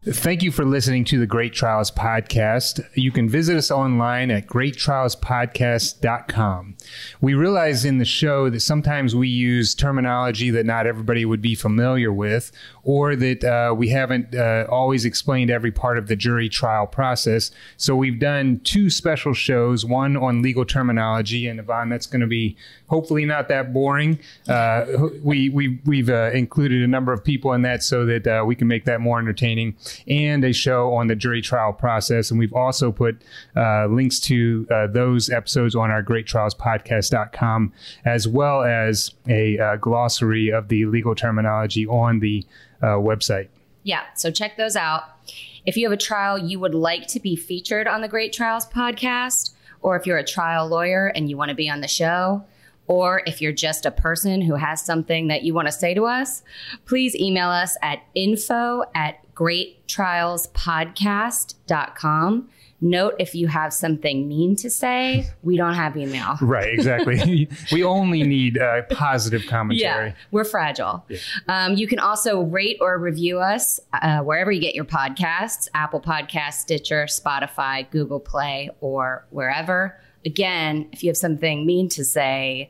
Thank you for listening to the Great Trials Podcast. You can visit us online at greattrialspodcast.com. We realize in the show that sometimes we use terminology that not everybody would be familiar with, or that uh, we haven't uh, always explained every part of the jury trial process. So we've done two special shows one on legal terminology, and Yvonne, that's going to be hopefully not that boring. Uh, we, we, we've uh, included a number of people in that so that uh, we can make that more entertaining and a show on the jury trial process. And we've also put uh, links to uh, those episodes on our greattrialspodcast.com, as well as a uh, glossary of the legal terminology on the uh, website. Yeah, so check those out. If you have a trial you would like to be featured on the Great Trials podcast, or if you're a trial lawyer and you want to be on the show, or if you're just a person who has something that you want to say to us, please email us at info at greattrialspodcast.com. Note if you have something mean to say, we don't have email. [laughs] right, exactly. [laughs] we only need uh, positive commentary. Yeah, we're fragile. Yeah. Um, you can also rate or review us uh, wherever you get your podcasts Apple Podcasts, Stitcher, Spotify, Google Play, or wherever. Again, if you have something mean to say,